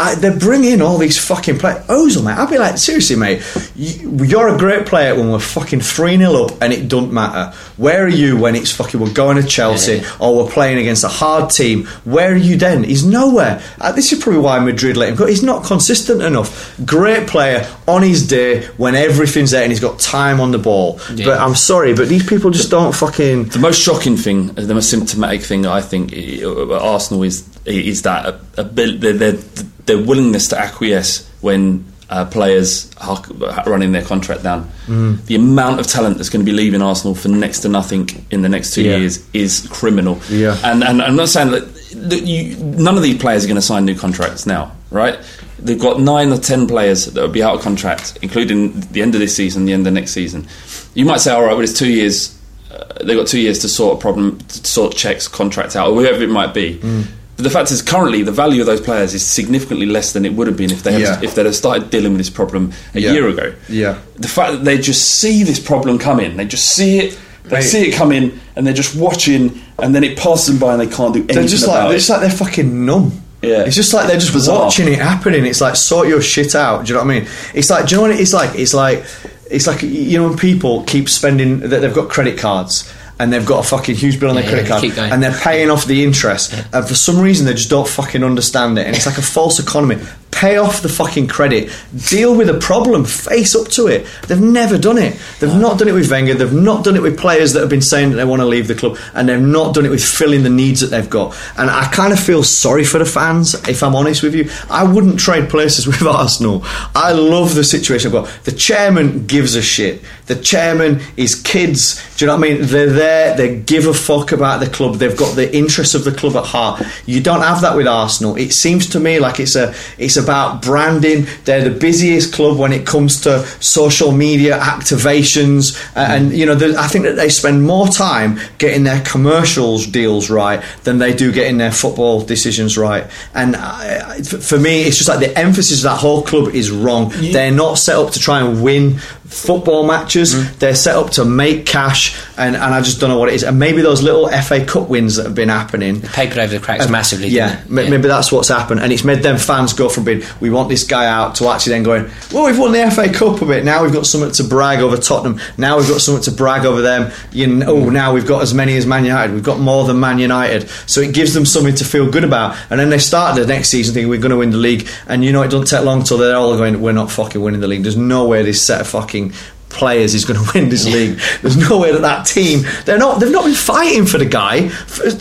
I, they bring in all these fucking players. Ozil, mate. I'd be like, seriously, mate. You, you're a great player when we're fucking 3 0 up and it doesn't matter. Where are you when it's fucking we're going to Chelsea Yeah. or we're playing against a hard team? Where are you then? He's nowhere. Uh, this is probably why Madrid let him go. He's not consistent enough. Great player on his day when everything's there and he's got time on the ball. Yeah. But I'm sorry, but these people just don't fucking. The most shocking thing, the most symptomatic thing, I think, i- Arsenal is is that a, a, bit- their, their, their willingness to acquiesce when uh, players are running their contract down. Mm. The amount of talent that's going to be leaving Arsenal for next to nothing in the next two Yeah. years is criminal. Yeah. And, and I'm not saying that, that you, none of these players are going to sign new contracts now, right? They've got nine or ten players that will be out of contract, including the end of this season, the end of next season. You might say, all right, well, it's two years uh, they've got two years to sort a problem, to sort checks, contract out, or whatever it might be. Mm. The fact is, currently, the value of those players is significantly less than it would have been if they had, Yeah. if they'd have started dealing with this problem a Yeah. year ago. Yeah. The fact that they just see this problem come in, they just see it, they Mate. see it come in, and they're just watching, and then it passes them by, and they can't do anything They're just like about they're it. just like they're fucking numb. Yeah. It's just like they're just Bizarre. watching it happening. It's like sort your shit out. Do you know what I mean? It's like do you know what it's like? It's like it's like you know when people keep spending that they've got credit cards and they've got a fucking huge bill on their Yeah, credit yeah, card and they're paying off the interest and for some reason they just don't fucking understand it and it's like a false economy. Pay off the fucking credit. Deal with the problem. Face up to it. They've never done it. They've not done it with Wenger. They've not done it with players that have been saying that they want to leave the club, and they've not done it with filling the needs that they've got. And I kind of feel sorry for the fans, if I'm honest with you. I wouldn't trade places with Arsenal. I love the situation I've got. The chairman gives a shit. The chairman is kids. Do you know what I mean? They're there. They give a fuck about the club. They've got the interests of the club at heart. You don't have that with Arsenal. It seems to me like it's a it's about branding. They're the busiest club when it comes to social media activations, uh, and you know I think that they spend more time getting their commercials deals right than they do getting their football decisions right. And I, I- for me, it's just like the emphasis of that whole club is wrong. They're not set up to try and win football matches. Mm. They're set up to make cash, and, and I just don't know what it is. And maybe those little FA Cup wins that have been happening—paper over the cracks massively. Yeah, ma- maybe that's what's happened, and it's made them fans go from being we want this guy out to actually then going, well, we've won the FA Cup a bit. Now we've got something to brag over Tottenham. Now we've got something to brag over them. You know, oh, mm. now we've got as many as Man United. We've got more than Man United, so it gives them something to feel good about. And then they start the next season thinking we're going to win the league, and you know it doesn't take long till they're all going, we're not fucking winning the league. There's no way this set of fucking players is going to win this league. There's no way that that team they're not they've not been fighting for the guy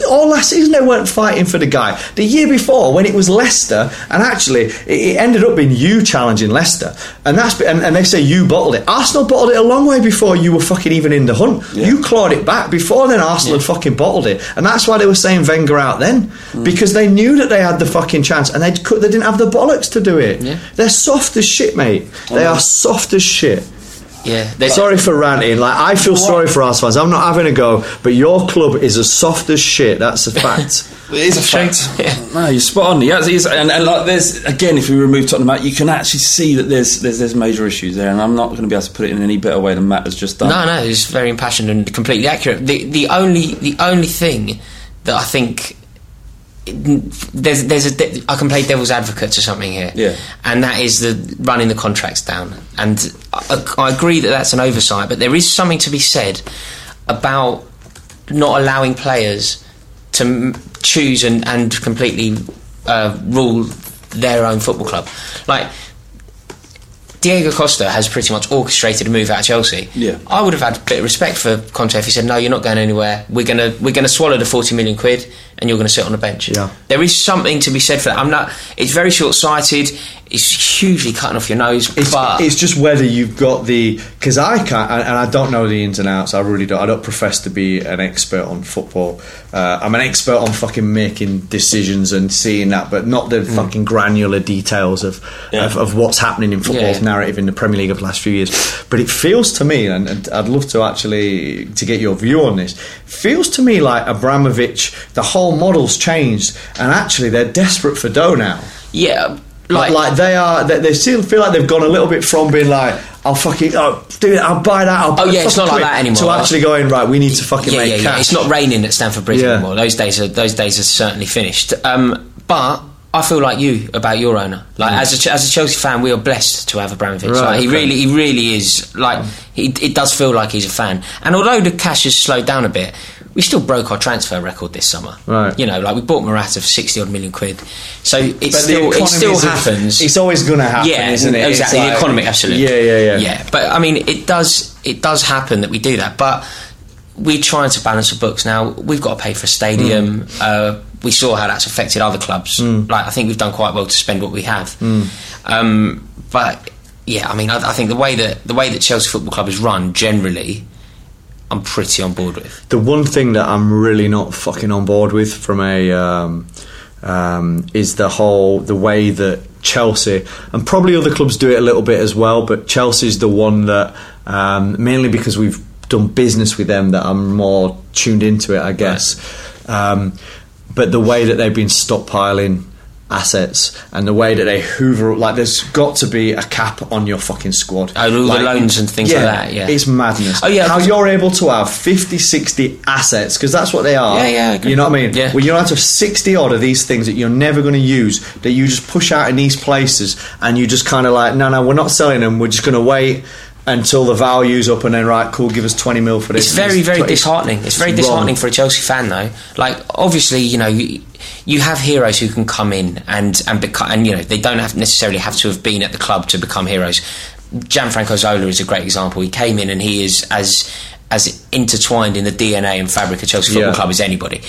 all last season. They weren't fighting for the guy. The year before when it was Leicester, and actually it, ended up being you challenging Leicester, and that's and, and they say you bottled it. Arsenal bottled it a long way before you were fucking even in the hunt. You clawed it back before then. Arsenal had fucking bottled it, and that's why they were saying Wenger out then mm. because they knew that they had the fucking chance and they they didn't have the bollocks to do it. Yeah. They're soft as shit, mate. They are soft as shit. Yeah, there's- Sorry for ranting. Like I feel sorry for Arsenal fans. I'm not having a go, but your club is as soft as shit. That's a fact. It is a fact. No, you're spot on. Yeah, it is. And, and like, there's again, if we remove Tottenham out, you can actually see that there's there's there's major issues there, and I'm not going to be able to put it in any better way than Matt has just done. No, no, it's very impassioned and completely accurate. The the only the only thing that I think there's there's a I can play devil's advocate to something here, Yeah. and that is the running the contracts down. And I, I agree that that's an oversight, but there is something to be said about not allowing players to choose and and completely uh, rule their own football club, like. Diego Costa has pretty much orchestrated a move out of Chelsea. Yeah. I would have had a bit of respect for Conte if he said, "No, you're not going anywhere. We're gonna we're gonna swallow the forty million quid, and you're going to sit on the bench." Yeah. There is something to be said for that. I'm not. It's very short sighted. It's hugely cutting off your nose. It's, but it's just whether you've got the because I can't and, and I don't know the ins and outs. I really don't. I don't profess to be an expert on football. Uh, I'm an expert on fucking making decisions and seeing that, but not the fucking granular details of, Yeah. of of what's happening in football's Yeah. narrative in the Premier League of the last few years. But it feels to me, and, and I'd love to actually to get your view on this. Feels to me like Abramovich, the whole model's changed, and actually they're desperate for dough now. yeah, Like, like, they are, they, they still feel like they've gone a little bit from being like, I'll fucking, oh, do it, I'll buy that, I'll buy Oh, yeah, it's not like that anymore. To actually going, right, we need to fucking yeah, make yeah, yeah. cash. It's not raining at Stamford Bridge Yeah. anymore. Those days are those days are certainly finished. Um, but I feel like you about your owner. Like as a as a Chelsea fan, we are blessed to have Abramovich. Right, like, he okay. really he really is. Like he, it does feel like he's a fan. And although the cash has slowed down a bit. We still broke our transfer record this summer. Right. You know, like we bought Morata for sixty odd million quid. So it still it still happens. It's always going to happen, yeah, isn't it? It's Exactly, like- the economy, absolutely. Yeah, yeah, yeah. Yeah, but I mean, it does it does happen that we do that, but we're trying to balance the books now. We've got to pay for a stadium. Mm. Uh, we saw how that's affected other clubs. Like I think we've done quite well to spend what we have. Mm. Um, but yeah, I mean, I, I think the way that the way that Chelsea Football Club is run generally, I'm pretty on board with. The one thing that I'm really not fucking on board with from a um, um, is the whole the way that Chelsea and probably other clubs do it a little bit as well, but Chelsea's the one that um, mainly because we've done business with them that I'm more tuned into it, I guess. Um, but the way that they've been stockpiling assets and the way that they hoover like there's got to be a cap on your fucking squad. Oh, all the loans and things like that, yeah. it's madness. Oh, yeah, how you're able to have 50 60 assets because that's what they are. Yeah, yeah, you know what I mean? Yeah. well you have to have 60 odd of these things that you're never going to use that you just push out in these places and you just kind of like no no we're not selling them. We're just going to wait until the value's up and then right cool give us 20 mil for this It's very, very It's- disheartening. It's very wrong. disheartening for a Chelsea fan, though. Like, obviously, you know, you, you have heroes who can come in and and become, and you know, they don't have necessarily have to have been at the club to become heroes. Gianfranco Zola is a great example. He came in and he is as as intertwined in the DNA and fabric of Chelsea Football Yeah. Club as anybody.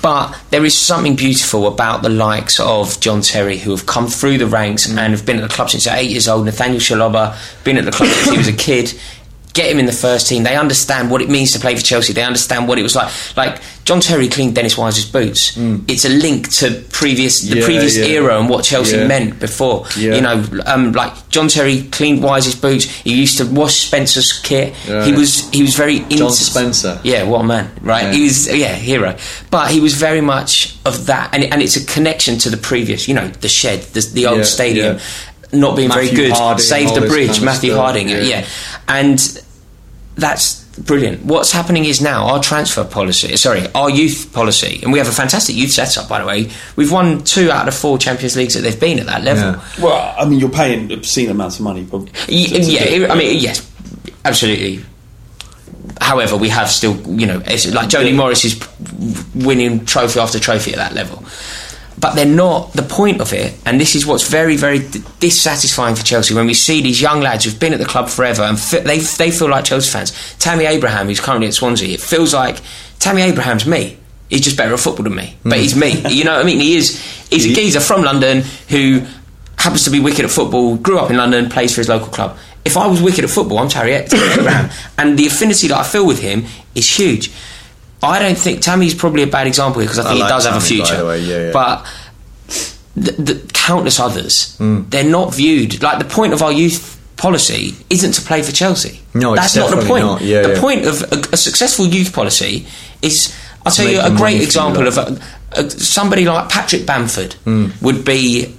But there is something beautiful about the likes of John Terry who have come through the ranks and have been at the club since they're eight years old. Nathaniel Chalobah, been at the club since he was a kid. Get him in the first team. They understand what it means to play for Chelsea. They understand what it was like. Like John Terry cleaned Dennis Wise's boots. It's a link to previous the Mm. Yeah, previous yeah. era and what Chelsea Yeah. meant before. You know, um, like John Terry cleaned Wise's boots. He used to wash Spencer's kit. He was he was very John Spencer. Yeah, what a man, right? He was yeah hero, but he was very much of that, and and it's a connection to the previous. You know, the shed, the, the old stadium. Not being Matthew very good, Harding, saved the bridge. kind of Matthew stuff, Harding, yeah. yeah. and that's brilliant. What's happening is now our transfer policy, sorry, our youth policy, and we have a fantastic youth setup, by the way. We've won two out of four Champions Leagues that they've been at that level. Yeah. Well, I mean, you're paying obscene amounts of money. But Y- yeah, I mean, yes, absolutely. However, we have still, you know, it's like Jody Morris is winning trophy after trophy at that level. But they're not the point of it, and this is what's very, very dissatisfying for Chelsea when we see these young lads who've been at the club forever and fi- they they feel like Chelsea fans. Tammy Abraham, who's currently at Swansea, it feels like Tammy Abraham's me. He's just better at football than me, but hmm. he's me. You know what I mean? He is. He's a geezer from London who happens to be wicked at football, grew up in London, plays for his local club. If I was wicked at football, I'm Terry Tammy Abraham. And the affinity that I feel with him is huge. I don't think Tammy's probably a bad example because I think like he does have a Tammy, future. way, yeah, yeah. But the, the countless others, Hmm. they're not viewed. Like the point of our youth policy isn't to play for Chelsea. No, it's that's not the point. Yeah, the yeah. point of a, a successful youth policy is. I'll tell you a great example of a, a, somebody like Patrick Bamford Hmm. would be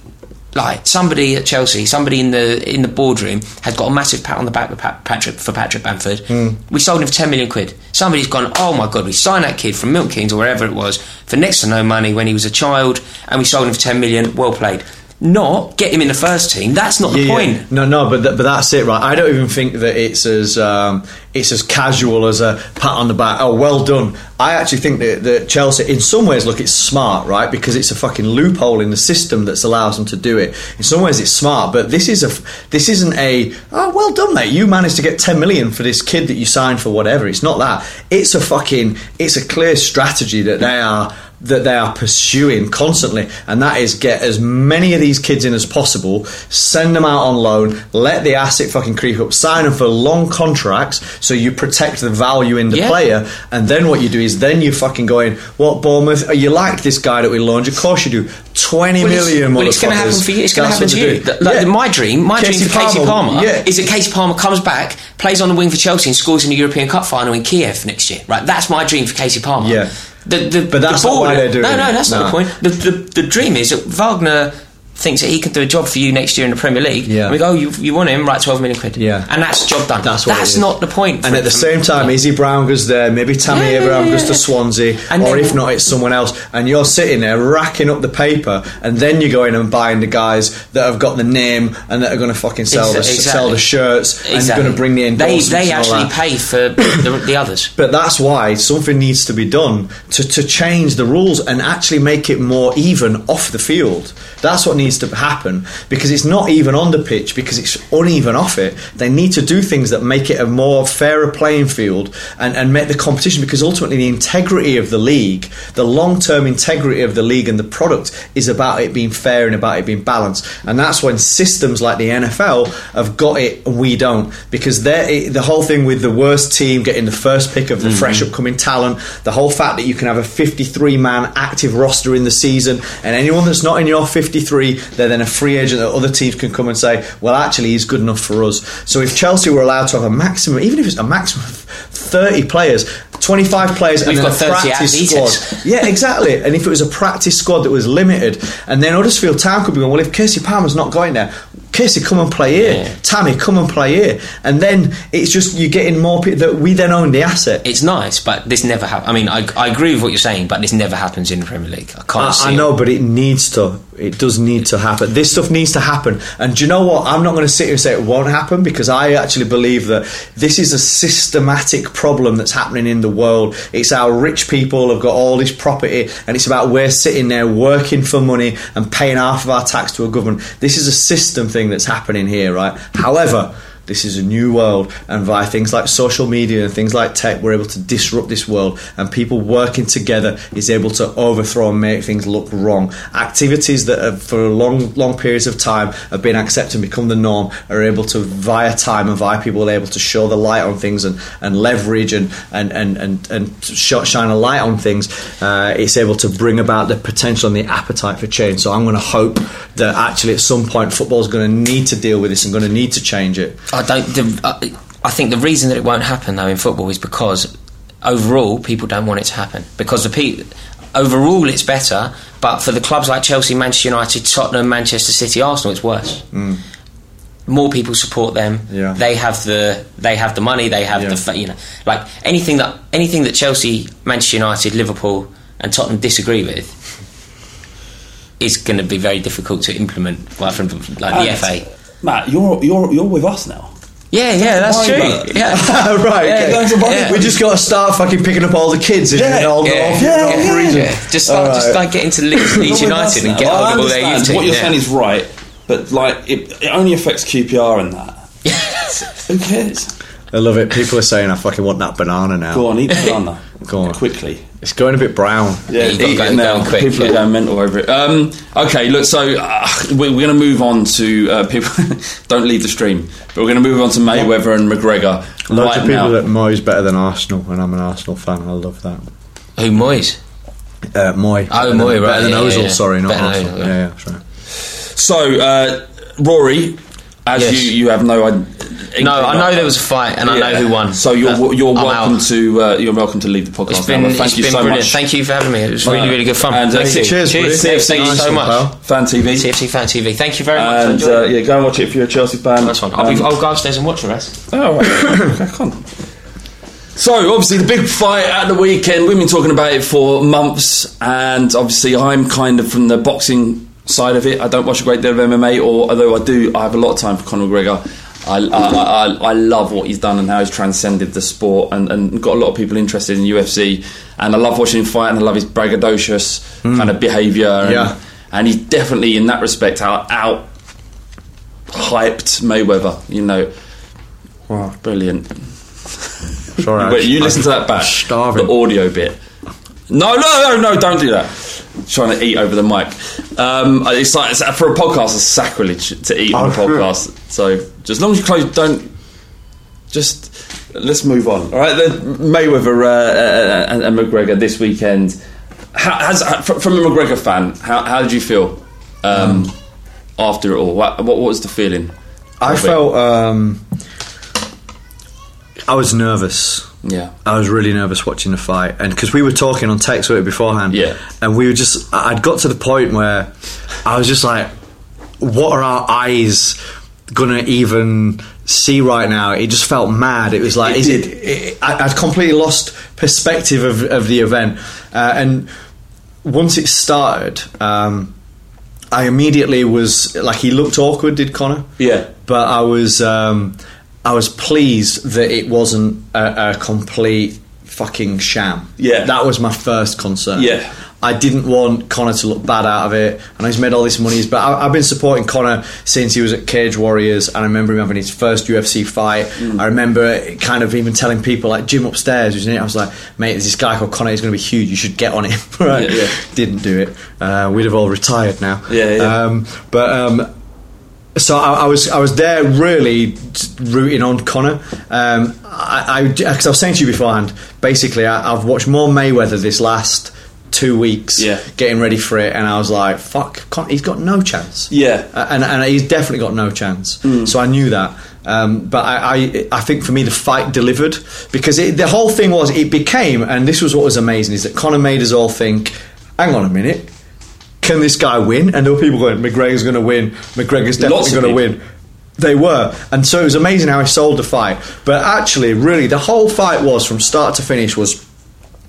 like somebody at Chelsea, somebody in the in the boardroom has got a massive pat on the back with Pat, Patrick for Patrick Bamford. Hmm. We sold him for ten million quid. Somebody's gone, oh my god, we signed that kid from Milton Keynes or wherever it was for next to no money when he was a child, and we sold him for ten million. Well played. Not get him in the first team. That's not the Yeah, point. yeah. No, no, but th- but that's it, right? I don't even think that it's as um, it's as casual as a pat on the back. Oh, well done. I actually think that, that Chelsea, in some ways, look, it's smart, right? Because it's a fucking loophole in the system that allows them to do it. In some ways, it's smart, but this is a this isn't a oh, well done, mate. You managed to get ten million for this kid that you signed for whatever. It's not that. It's a fucking it's a clear strategy that they are that they are pursuing constantly, and that is get as many of these kids in as possible, send them out on loan, let the asset fucking creep up, sign them for long contracts so you protect the value in the Yeah. player, and then what you do is then you're fucking going, What Bournemouth? oh, You like this guy that we launched? Of course you do. Twenty Well, million. Well, it's going to happen for you. It's going to happen to you. Like, Yeah. My dream, my Kasey dream for Kasey Palmer, Palmer yeah. is that Kasey Palmer comes back, plays on the wing for Chelsea, and scores in the European Cup final in Kiev next year. Right, that's my dream for Kasey Palmer. Yeah. The, the, But that's the not why they're doing No, no, it. that's not No. the point. The, the, the dream is that Wagner thinks that he can do a job for you next year in the Premier League. Yeah. And we go, oh, you, you want him? Right, 12 million quid. Yeah. And that's job done. That's is. not the point. And at the same time, yeah. Izzy Brown goes there, maybe Tammy Yeah, yeah, Abraham yeah, goes to. Swansea, And or then- if not, it's someone else. And you're sitting there racking up the paper, and then you're going and buying the guys that have got the name and that are going to fucking sell, the, sell the shirts and Exactly. going to bring the They, endorsements they and all actually pay for the, the others. But that's why something needs to be done to, to change the rules and actually make it more even off the field. That's what needs to happen because it's not even on the pitch because it's uneven off it. They need to do things that make it a more fairer playing field and, and make the competition because ultimately the integrity of the league, the long term integrity of the league and the product is about it being fair and about it being balanced. And that's when systems like the NFL have got it and we don't because the whole thing with the worst team getting the first pick of the mm-hmm. fresh upcoming talent, the whole fact that you can have a 53 man active roster in the season and anyone that's not in your 53, they're then a free agent that other teams can come and say, well, actually, he's good enough for us. So if Chelsea were allowed to have a maximum, even if it's a maximum of 30 players, 25 players, We've and then got a 30 practice squad. Yeah, exactly. And if it was a practice squad that was limited, and then Huddersfield Town could be going, well, if Kasey Palmer's not going there, Kasey, come and play here. Yeah. Tammy, come and play here. And then it's just you're getting more people that we then own the asset. It's nice, but this never happens. I mean, I, I agree with what you're saying, but this never happens in the Premier League. I can't see I, I it. know, but it needs to. It does need to happen. This stuff needs to happen. And do you know what? I'm not going to sit here and say it won't happen because I actually believe that this is a systematic problem that's happening in the world. It's our rich people have got all this property, and it's about we're sitting there working for money and paying half of our tax to a government. This is a system thing that's happening here, right? However, this is a new world, and via things like social media and things like tech, we're able to disrupt this world. And people working together is able to overthrow and make things look wrong. Activities that have, for long, long periods of time have been accepted and become the norm are able to, via time and via people, able to show the light on things and, and leverage and and and and, and sh- shine a light on things. Uh, it's able to bring about the potential and the appetite for change. So I'm going to hope that actually at some point football is going to need to deal with this and going to need to change it. I don't. The, I, I think the reason that it won't happen though in football is because overall people don't want it to happen because the pe- overall it's better, but for the clubs like Chelsea, Manchester United, Tottenham, Manchester City, Arsenal, it's worse. More people support them. Mm. Yeah. They have the they have the money. They have Yeah. the fa- you know like anything that anything that Chelsea, Manchester United, Liverpool, and Tottenham disagree with is going to be very difficult to implement. Well, from like the FA. Matt, you're you're you're with us now. Yeah, yeah, that's true. Yeah. right, Yeah, okay. don't worry we just got to start fucking picking up all the kids and Yeah, all, yeah, all, yeah, all yeah, reason. Yeah, just start, All just right. like get into Leeds, Leeds You're with us United and now. get Well, hold of all their understand. youth. What you're saying is right, but like it, it only affects QPR and that. Who cares? I love it. People are saying I fucking want that banana now. Go on, eat the banana. Go on. quickly. It's going a bit brown. Yeah, you gotta eat it now. quick, People yeah. are going mental over it. Um, okay, look. So uh, we're, we're going to move on to uh, people. don't leave the stream, but we're going to move on to Mayweather and McGregor Loads right of people now. that Mooy's better than Arsenal, and I'm an Arsenal fan. I love that. Who Moyes? Uh, Mooy. Oh, Better Mooy, than, right, Better than yeah, Ozil, yeah. sorry, not Better Arsenal. Ozil, Yeah, yeah. yeah, that's. So uh, Rory, As Yes. you, you have no idea. No, I know there was a fight, and I know who won. So you're But you're I'm welcome out. to uh, you're welcome to leave the podcast. It's been, now, but thank it's you been so brilliant. much. Thank you for having me. It was really, really good fun. And, uh, Thank you. cheers, cheers. buddy. Thank you so much. pal. Fan TV. CFC Fan TV. Thank you very much. And uh, yeah, go and watch it if you're a Chelsea fan. That's fine. I'll, be, Um, I'll go upstairs and watch the rest. Oh, right. crack on. So, obviously, the big fight at the weekend, we've been talking about it for months, and obviously, I'm kind of from the boxing side of it. I don't watch a great deal of MMA, or although I do, I have a lot of time for Conor McGregor. I, I, I, I love what he's done and how he's transcended the sport and, and got a lot of people interested in UFC. And I love watching him fight, and I love his braggadocious hmm. kind of behaviour. And, Yeah. and he's definitely, in that respect, out, out hyped Mayweather, you know. Wow, brilliant. Sorry, Wait, you listen to that back. starving. The audio bit. No, no, no, no! Don't do that. Trying to eat over the mic. Um, it's like it's, for a podcast, it's sacrilege to eat on a Oh, podcast. So just as long as you close, don't. Just let's move on. All right, then Mayweather uh, uh, and, and McGregor this weekend. How, has from a McGregor fan, how, how did you feel um, after it all? What, what was the feeling? I felt um, I was nervous. Yeah. I was really nervous watching the fight, and because we were talking on text with it beforehand, Yeah. and we were just, I'd got to the point where I was just like, what are our eyes gonna even see right now? It just felt mad. It was like, It is did. it? it I, I'd completely lost perspective of, of the event, uh, and once it started. Um, I immediately was like he looked awkward, did Conor? Yeah. but I was um, I was pleased that it wasn't a, a complete fucking sham. Yeah. that was my first concern. Yeah. I didn't want Conor to look bad out of it. And I know he's made all this money, but I, I've been supporting Conor since he was at Cage Warriors, and I remember him having his first UFC fight. Mm. I remember kind of even telling people like Jim upstairs, who's in it. I was like, "Mate, there's this guy called Conor. He's going to be huge. You should get on him." right? Yeah, yeah. Didn't do it. Uh, we'd have all retired now. Yeah, yeah. Um, but um, so I, I was I was there really rooting on Conor. Um, I because I, was saying to you beforehand, basically I, I've watched more Mayweather this last two weeks, Yeah. getting ready for it, and I was like, fuck, Con- he's got no chance. Yeah. Mm. Uh, and and he's definitely got no chance. So I knew that. Um, but I, I, I think for me the fight delivered because it, the whole thing was it became and this was what was amazing is that Conor made us all think, hang on a minute, can this guy win? And there were people going, McGregor's going to win. McGregor's definitely going to win. They were, and so it was amazing how he sold the fight. But actually, really, the whole fight was from start to finish was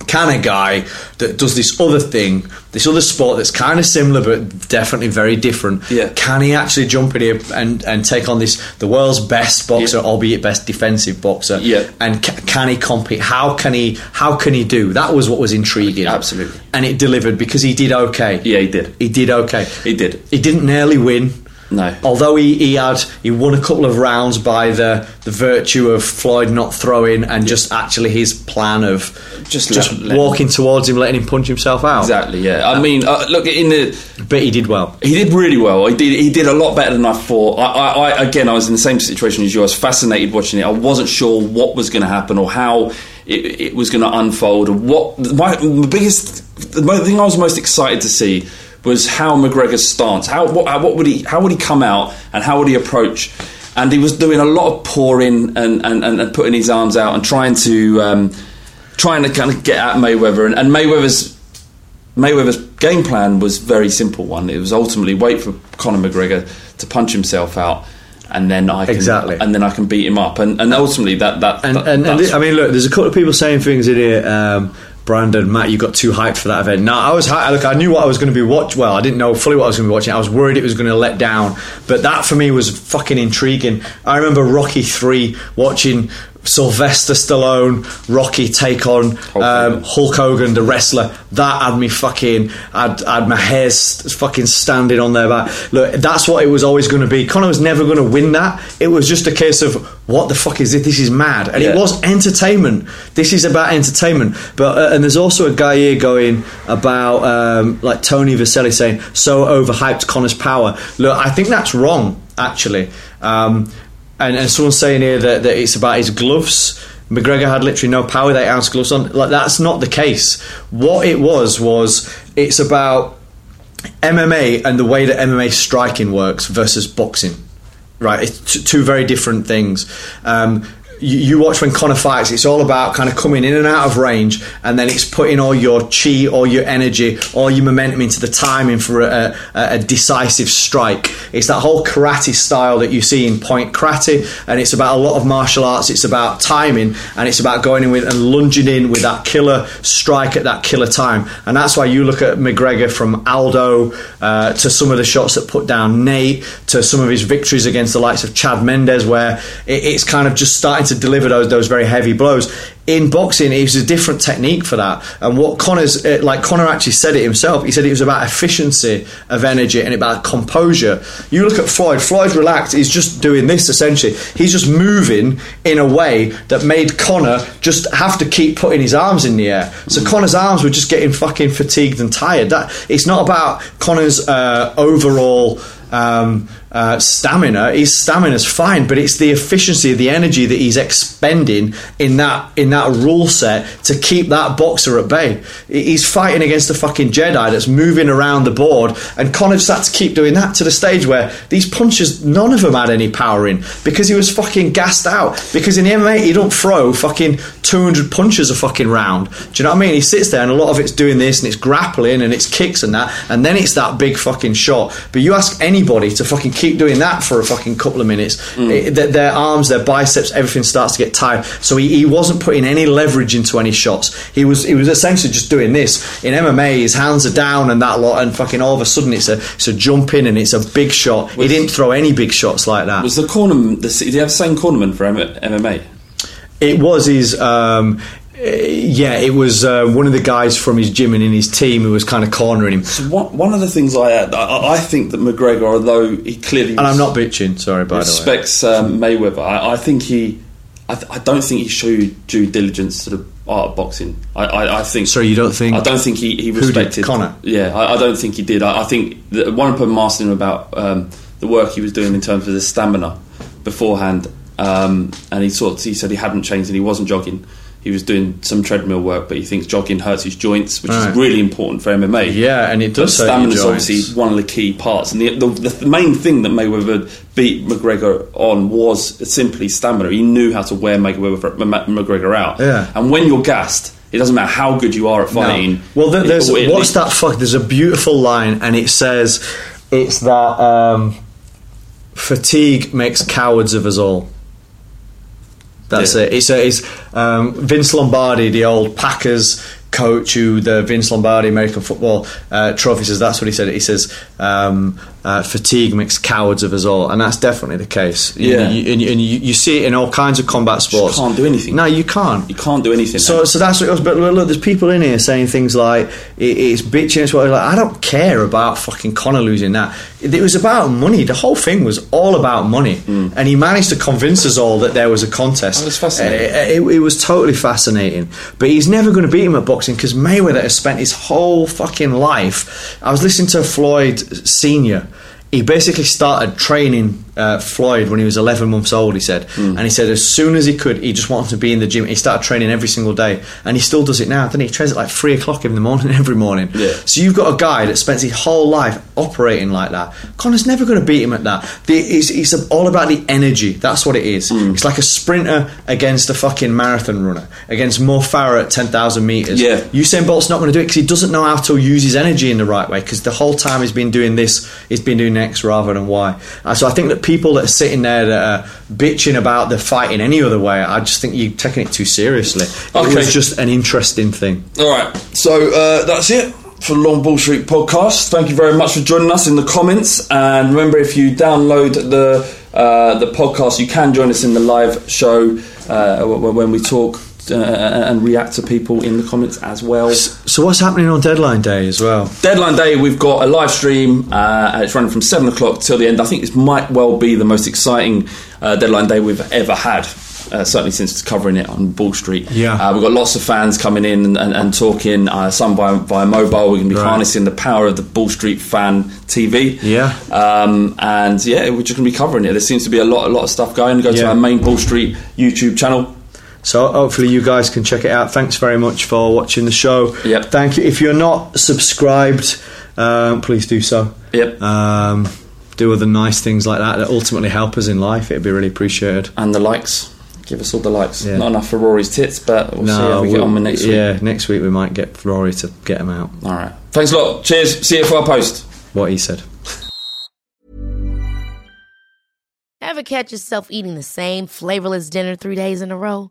can of guy that does this other thing, this other sport that's kind of similar but definitely very different, Yeah. can he actually jump in here and, and take on this the world's best boxer, Yeah. albeit best defensive boxer? Yeah. And ca- can he compete? How can he? How can he do? That was what was intriguing. Absolutely. and it delivered because he did okay. Yeah, he did. He did okay. He did. He didn't nearly win. No. Although he, he had he won a couple of rounds by the, the virtue of Floyd not throwing and just actually his plan of Just just let- let- walking towards him, letting him punch himself out. Exactly. Yeah. I mean, uh, look in the But he did well. He did really well. He did. He did a lot better than I thought. I, I, I again, I was in the same situation as you. I was fascinated watching it. I wasn't sure what was going to happen or how it, it was going to unfold. Or what my the biggest, the thing I was most excited to see was how McGregor's stance. How what, how- what would he how would he come out and how would he approach? And he was doing a lot of pouring and, and, and, putting his arms out and trying to um, trying to kind of get at Mayweather. And, and Mayweather's Mayweather's game plan was very simple one. It was ultimately wait for Conor McGregor to punch himself out, and then I can, Exactly. and then I can beat him up. And, and ultimately that that And, that- and, and I mean, look, there's a couple of people saying things in here. Um, Brandon, Matt, you got too hyped for that event. No, I was hy- look. I knew what I was going to be watch. Well, I didn't know fully what I was going to be watching. I was worried it was going to let down, but that for me was fucking intriguing. I remember Rocky three watching Sylvester Stallone, Rocky take on um, Hulk Hogan, the wrestler. That had me fucking. I'd, had my hair st- fucking standing on their back. Look, that's what it was always going to be. Conor was never going to win that. It was just a case of what the fuck is it? This is mad, and it was entertainment. This is about entertainment. But uh, and there's also a guy here going about um, like Tony Vaselli saying so overhyped Conor's power. Look, I think that's wrong actually. Um, and, and someone's saying here that, that it's about his gloves. McGregor had literally no power. They ounce gloves on. Like that's not the case. What it was was it's about MMA and the way that MMA striking works versus boxing. right? It's t- two very different things. Um, you, you watch when Conor fights, it's all about kind of coming in and out of range, and then it's putting all your chi, all your energy, all your momentum into the timing for a, a, a decisive strike. It's that whole karate style that you see in Point Karate, and it's about a lot of martial arts. It's about timing, and it's about going in with and lunging in with that killer strike at that killer time. And that's why you look at McGregor from Aldo uh, to some of the shots that put down Nate to some of his victories against the likes of Chad Mendes, where it, it's kind of just starting to deliver those those very heavy blows. In boxing, it was a different technique for that. And what Conor's uh, like Conor actually said it himself. He said it was about efficiency of energy and about composure. You look at Floyd. Floyd relaxed. He's just doing this essentially. He's just moving in a way that made Conor just have to keep putting his arms in the air. So Conor's arms were just getting fucking fatigued and tired. That it's not about Conor's uh, overall um, uh, stamina. His stamina's fine, but it's the efficiency, of the energy that he's expending in that in that rule set to keep that boxer at bay. He's fighting against a fucking Jedi that's moving around the board, and Conor just had to keep doing that to the stage where these punches, none of them had any power in because he was fucking gassed out. Because in the MMA, he don't throw fucking 200 punches a fucking round. Do you know what I mean? He sits there, and a lot of it's doing this, and it's grappling, and it's kicks and that, and then it's that big fucking shot. But you ask anybody to fucking keep doing that for a fucking couple of minutes, it- their, their arms, their biceps, everything starts to get tired. So he, he wasn't putting any leverage into any shots. He was he was essentially just doing this. In MMA, his hands are down and that lot, and fucking all of a sudden it's a it's a jump in and it's a big shot. He didn't throw any big shots like that. Was the cornerman? The, did he have the same cornerman for M- MMA? It was his. Um, yeah, it was uh, one of the guys from his gym and in his team who was kind of cornering him. So one, one of the things I, I I think that McGregor, although he clearly And I'm not bitching. Sorry, by the way. respects um, Mayweather, I, I think he, I, th- I don't think he showed due diligence to the art of boxing. I, I, I think. Sorry, you don't think? I don't think he, he respected Conor. Yeah, I, I don't think he did. I, I think that one of them asked him about um, the work he was doing in terms of the stamina beforehand, um, and he sort he said he hadn't changed and he wasn't jogging. He was doing some treadmill work, but he thinks jogging hurts his joints, which Right. is really important for MMA. Yeah, and it does But stamina is obviously one of the key parts, and the, the, the main thing that Mayweather beat McGregor on was simply stamina. He knew how to wear Mayweather McGregor out. Yeah. And when you're gassed, it doesn't matter how good you are at fighting. No. Well, there- there's it- what's that fuck? There's a beautiful line, and it says, "It's that um, fatigue makes cowards of us all." That's Yeah. it. It's, a, it's um, Vince Lombardi, the old Packers coach, who the Vince Lombardi American football uh, trophy says. That's what he said. He says, um, uh, "Fatigue makes cowards of us all," and that's definitely the case. You Yeah. know, you, and, you, and you, you see it in all kinds of combat sports. You can't do anything. No, you can't. You can't do anything. So, so that's what it was. But look, there's people in here saying things like it, it's bitching. It's what like I don't care about fucking Conor losing that. It, it was about money. The whole thing was all about money, and he managed to convince us all that there was a contest. That was fascinating. Uh, It, it was totally fascinating. But he's never going to beat him at boxing because Mayweather has spent his whole fucking life. I was listening to Floyd Senior. He basically started training uh, Floyd when he was 11 months old. He said, and he said as soon as he could, he just wanted to be in the gym. He started training every single day, and he still does it now. Then he trains at like three o'clock in the morning every morning. Yeah. So you've got a guy that spends his whole life operating like that. Conor's never going to beat him at that. The, it's, it's all about the energy. That's what it is. Hmm. It's like a sprinter against a fucking marathon runner, against Mo Farah at 10,000 metres. Yeah. Usain Bolt's not going to do it because he doesn't know how to use his energy in the right way because the whole time he's been doing this, he's been doing X rather than Y. Uh, so I think that people that are sitting there that are bitching about the fight in any other way, I just think you're taking it too seriously. It was just an interesting thing. All right, so uh, that's it for the Long Ball Street podcast. Thank you very much for joining us in the comments, and remember if you download the uh, the podcast, you can join us in the live show uh, when we talk. Uh, and react to people in the comments as well. So what's happening on deadline day as well? Deadline day, we've got a live stream. Uh, it's running from seven o'clock till the end. I think this might well be the most exciting uh, deadline day we've ever had. Uh, certainly since covering it on Ball Street. Yeah. Uh, we've got lots of fans coming in and, and, and talking, uh, some via, via mobile. We're going to be Right. harnessing the power of the Ball Street fan TV. Yeah. Um, and yeah, we're just going to be covering it. There seems to be a lot, a lot of stuff going. Go to our main Ball Street YouTube channel. So hopefully you guys can check it out. Thanks very much for watching the show. Yep. Thank you. If you're not subscribed, um, please do so. Yep. Um, do other nice things like that that ultimately help us in life, it'd be really appreciated. And the likes. Give us all the likes. Yeah. Not enough for Rory's tits, but we'll see how we get we'll- on with next week. Yeah, next week we might get Rory to get him out. All right. Thanks a lot. Cheers. See you for our post. What he said. Ever catch yourself eating the same flavorless dinner three days in a row?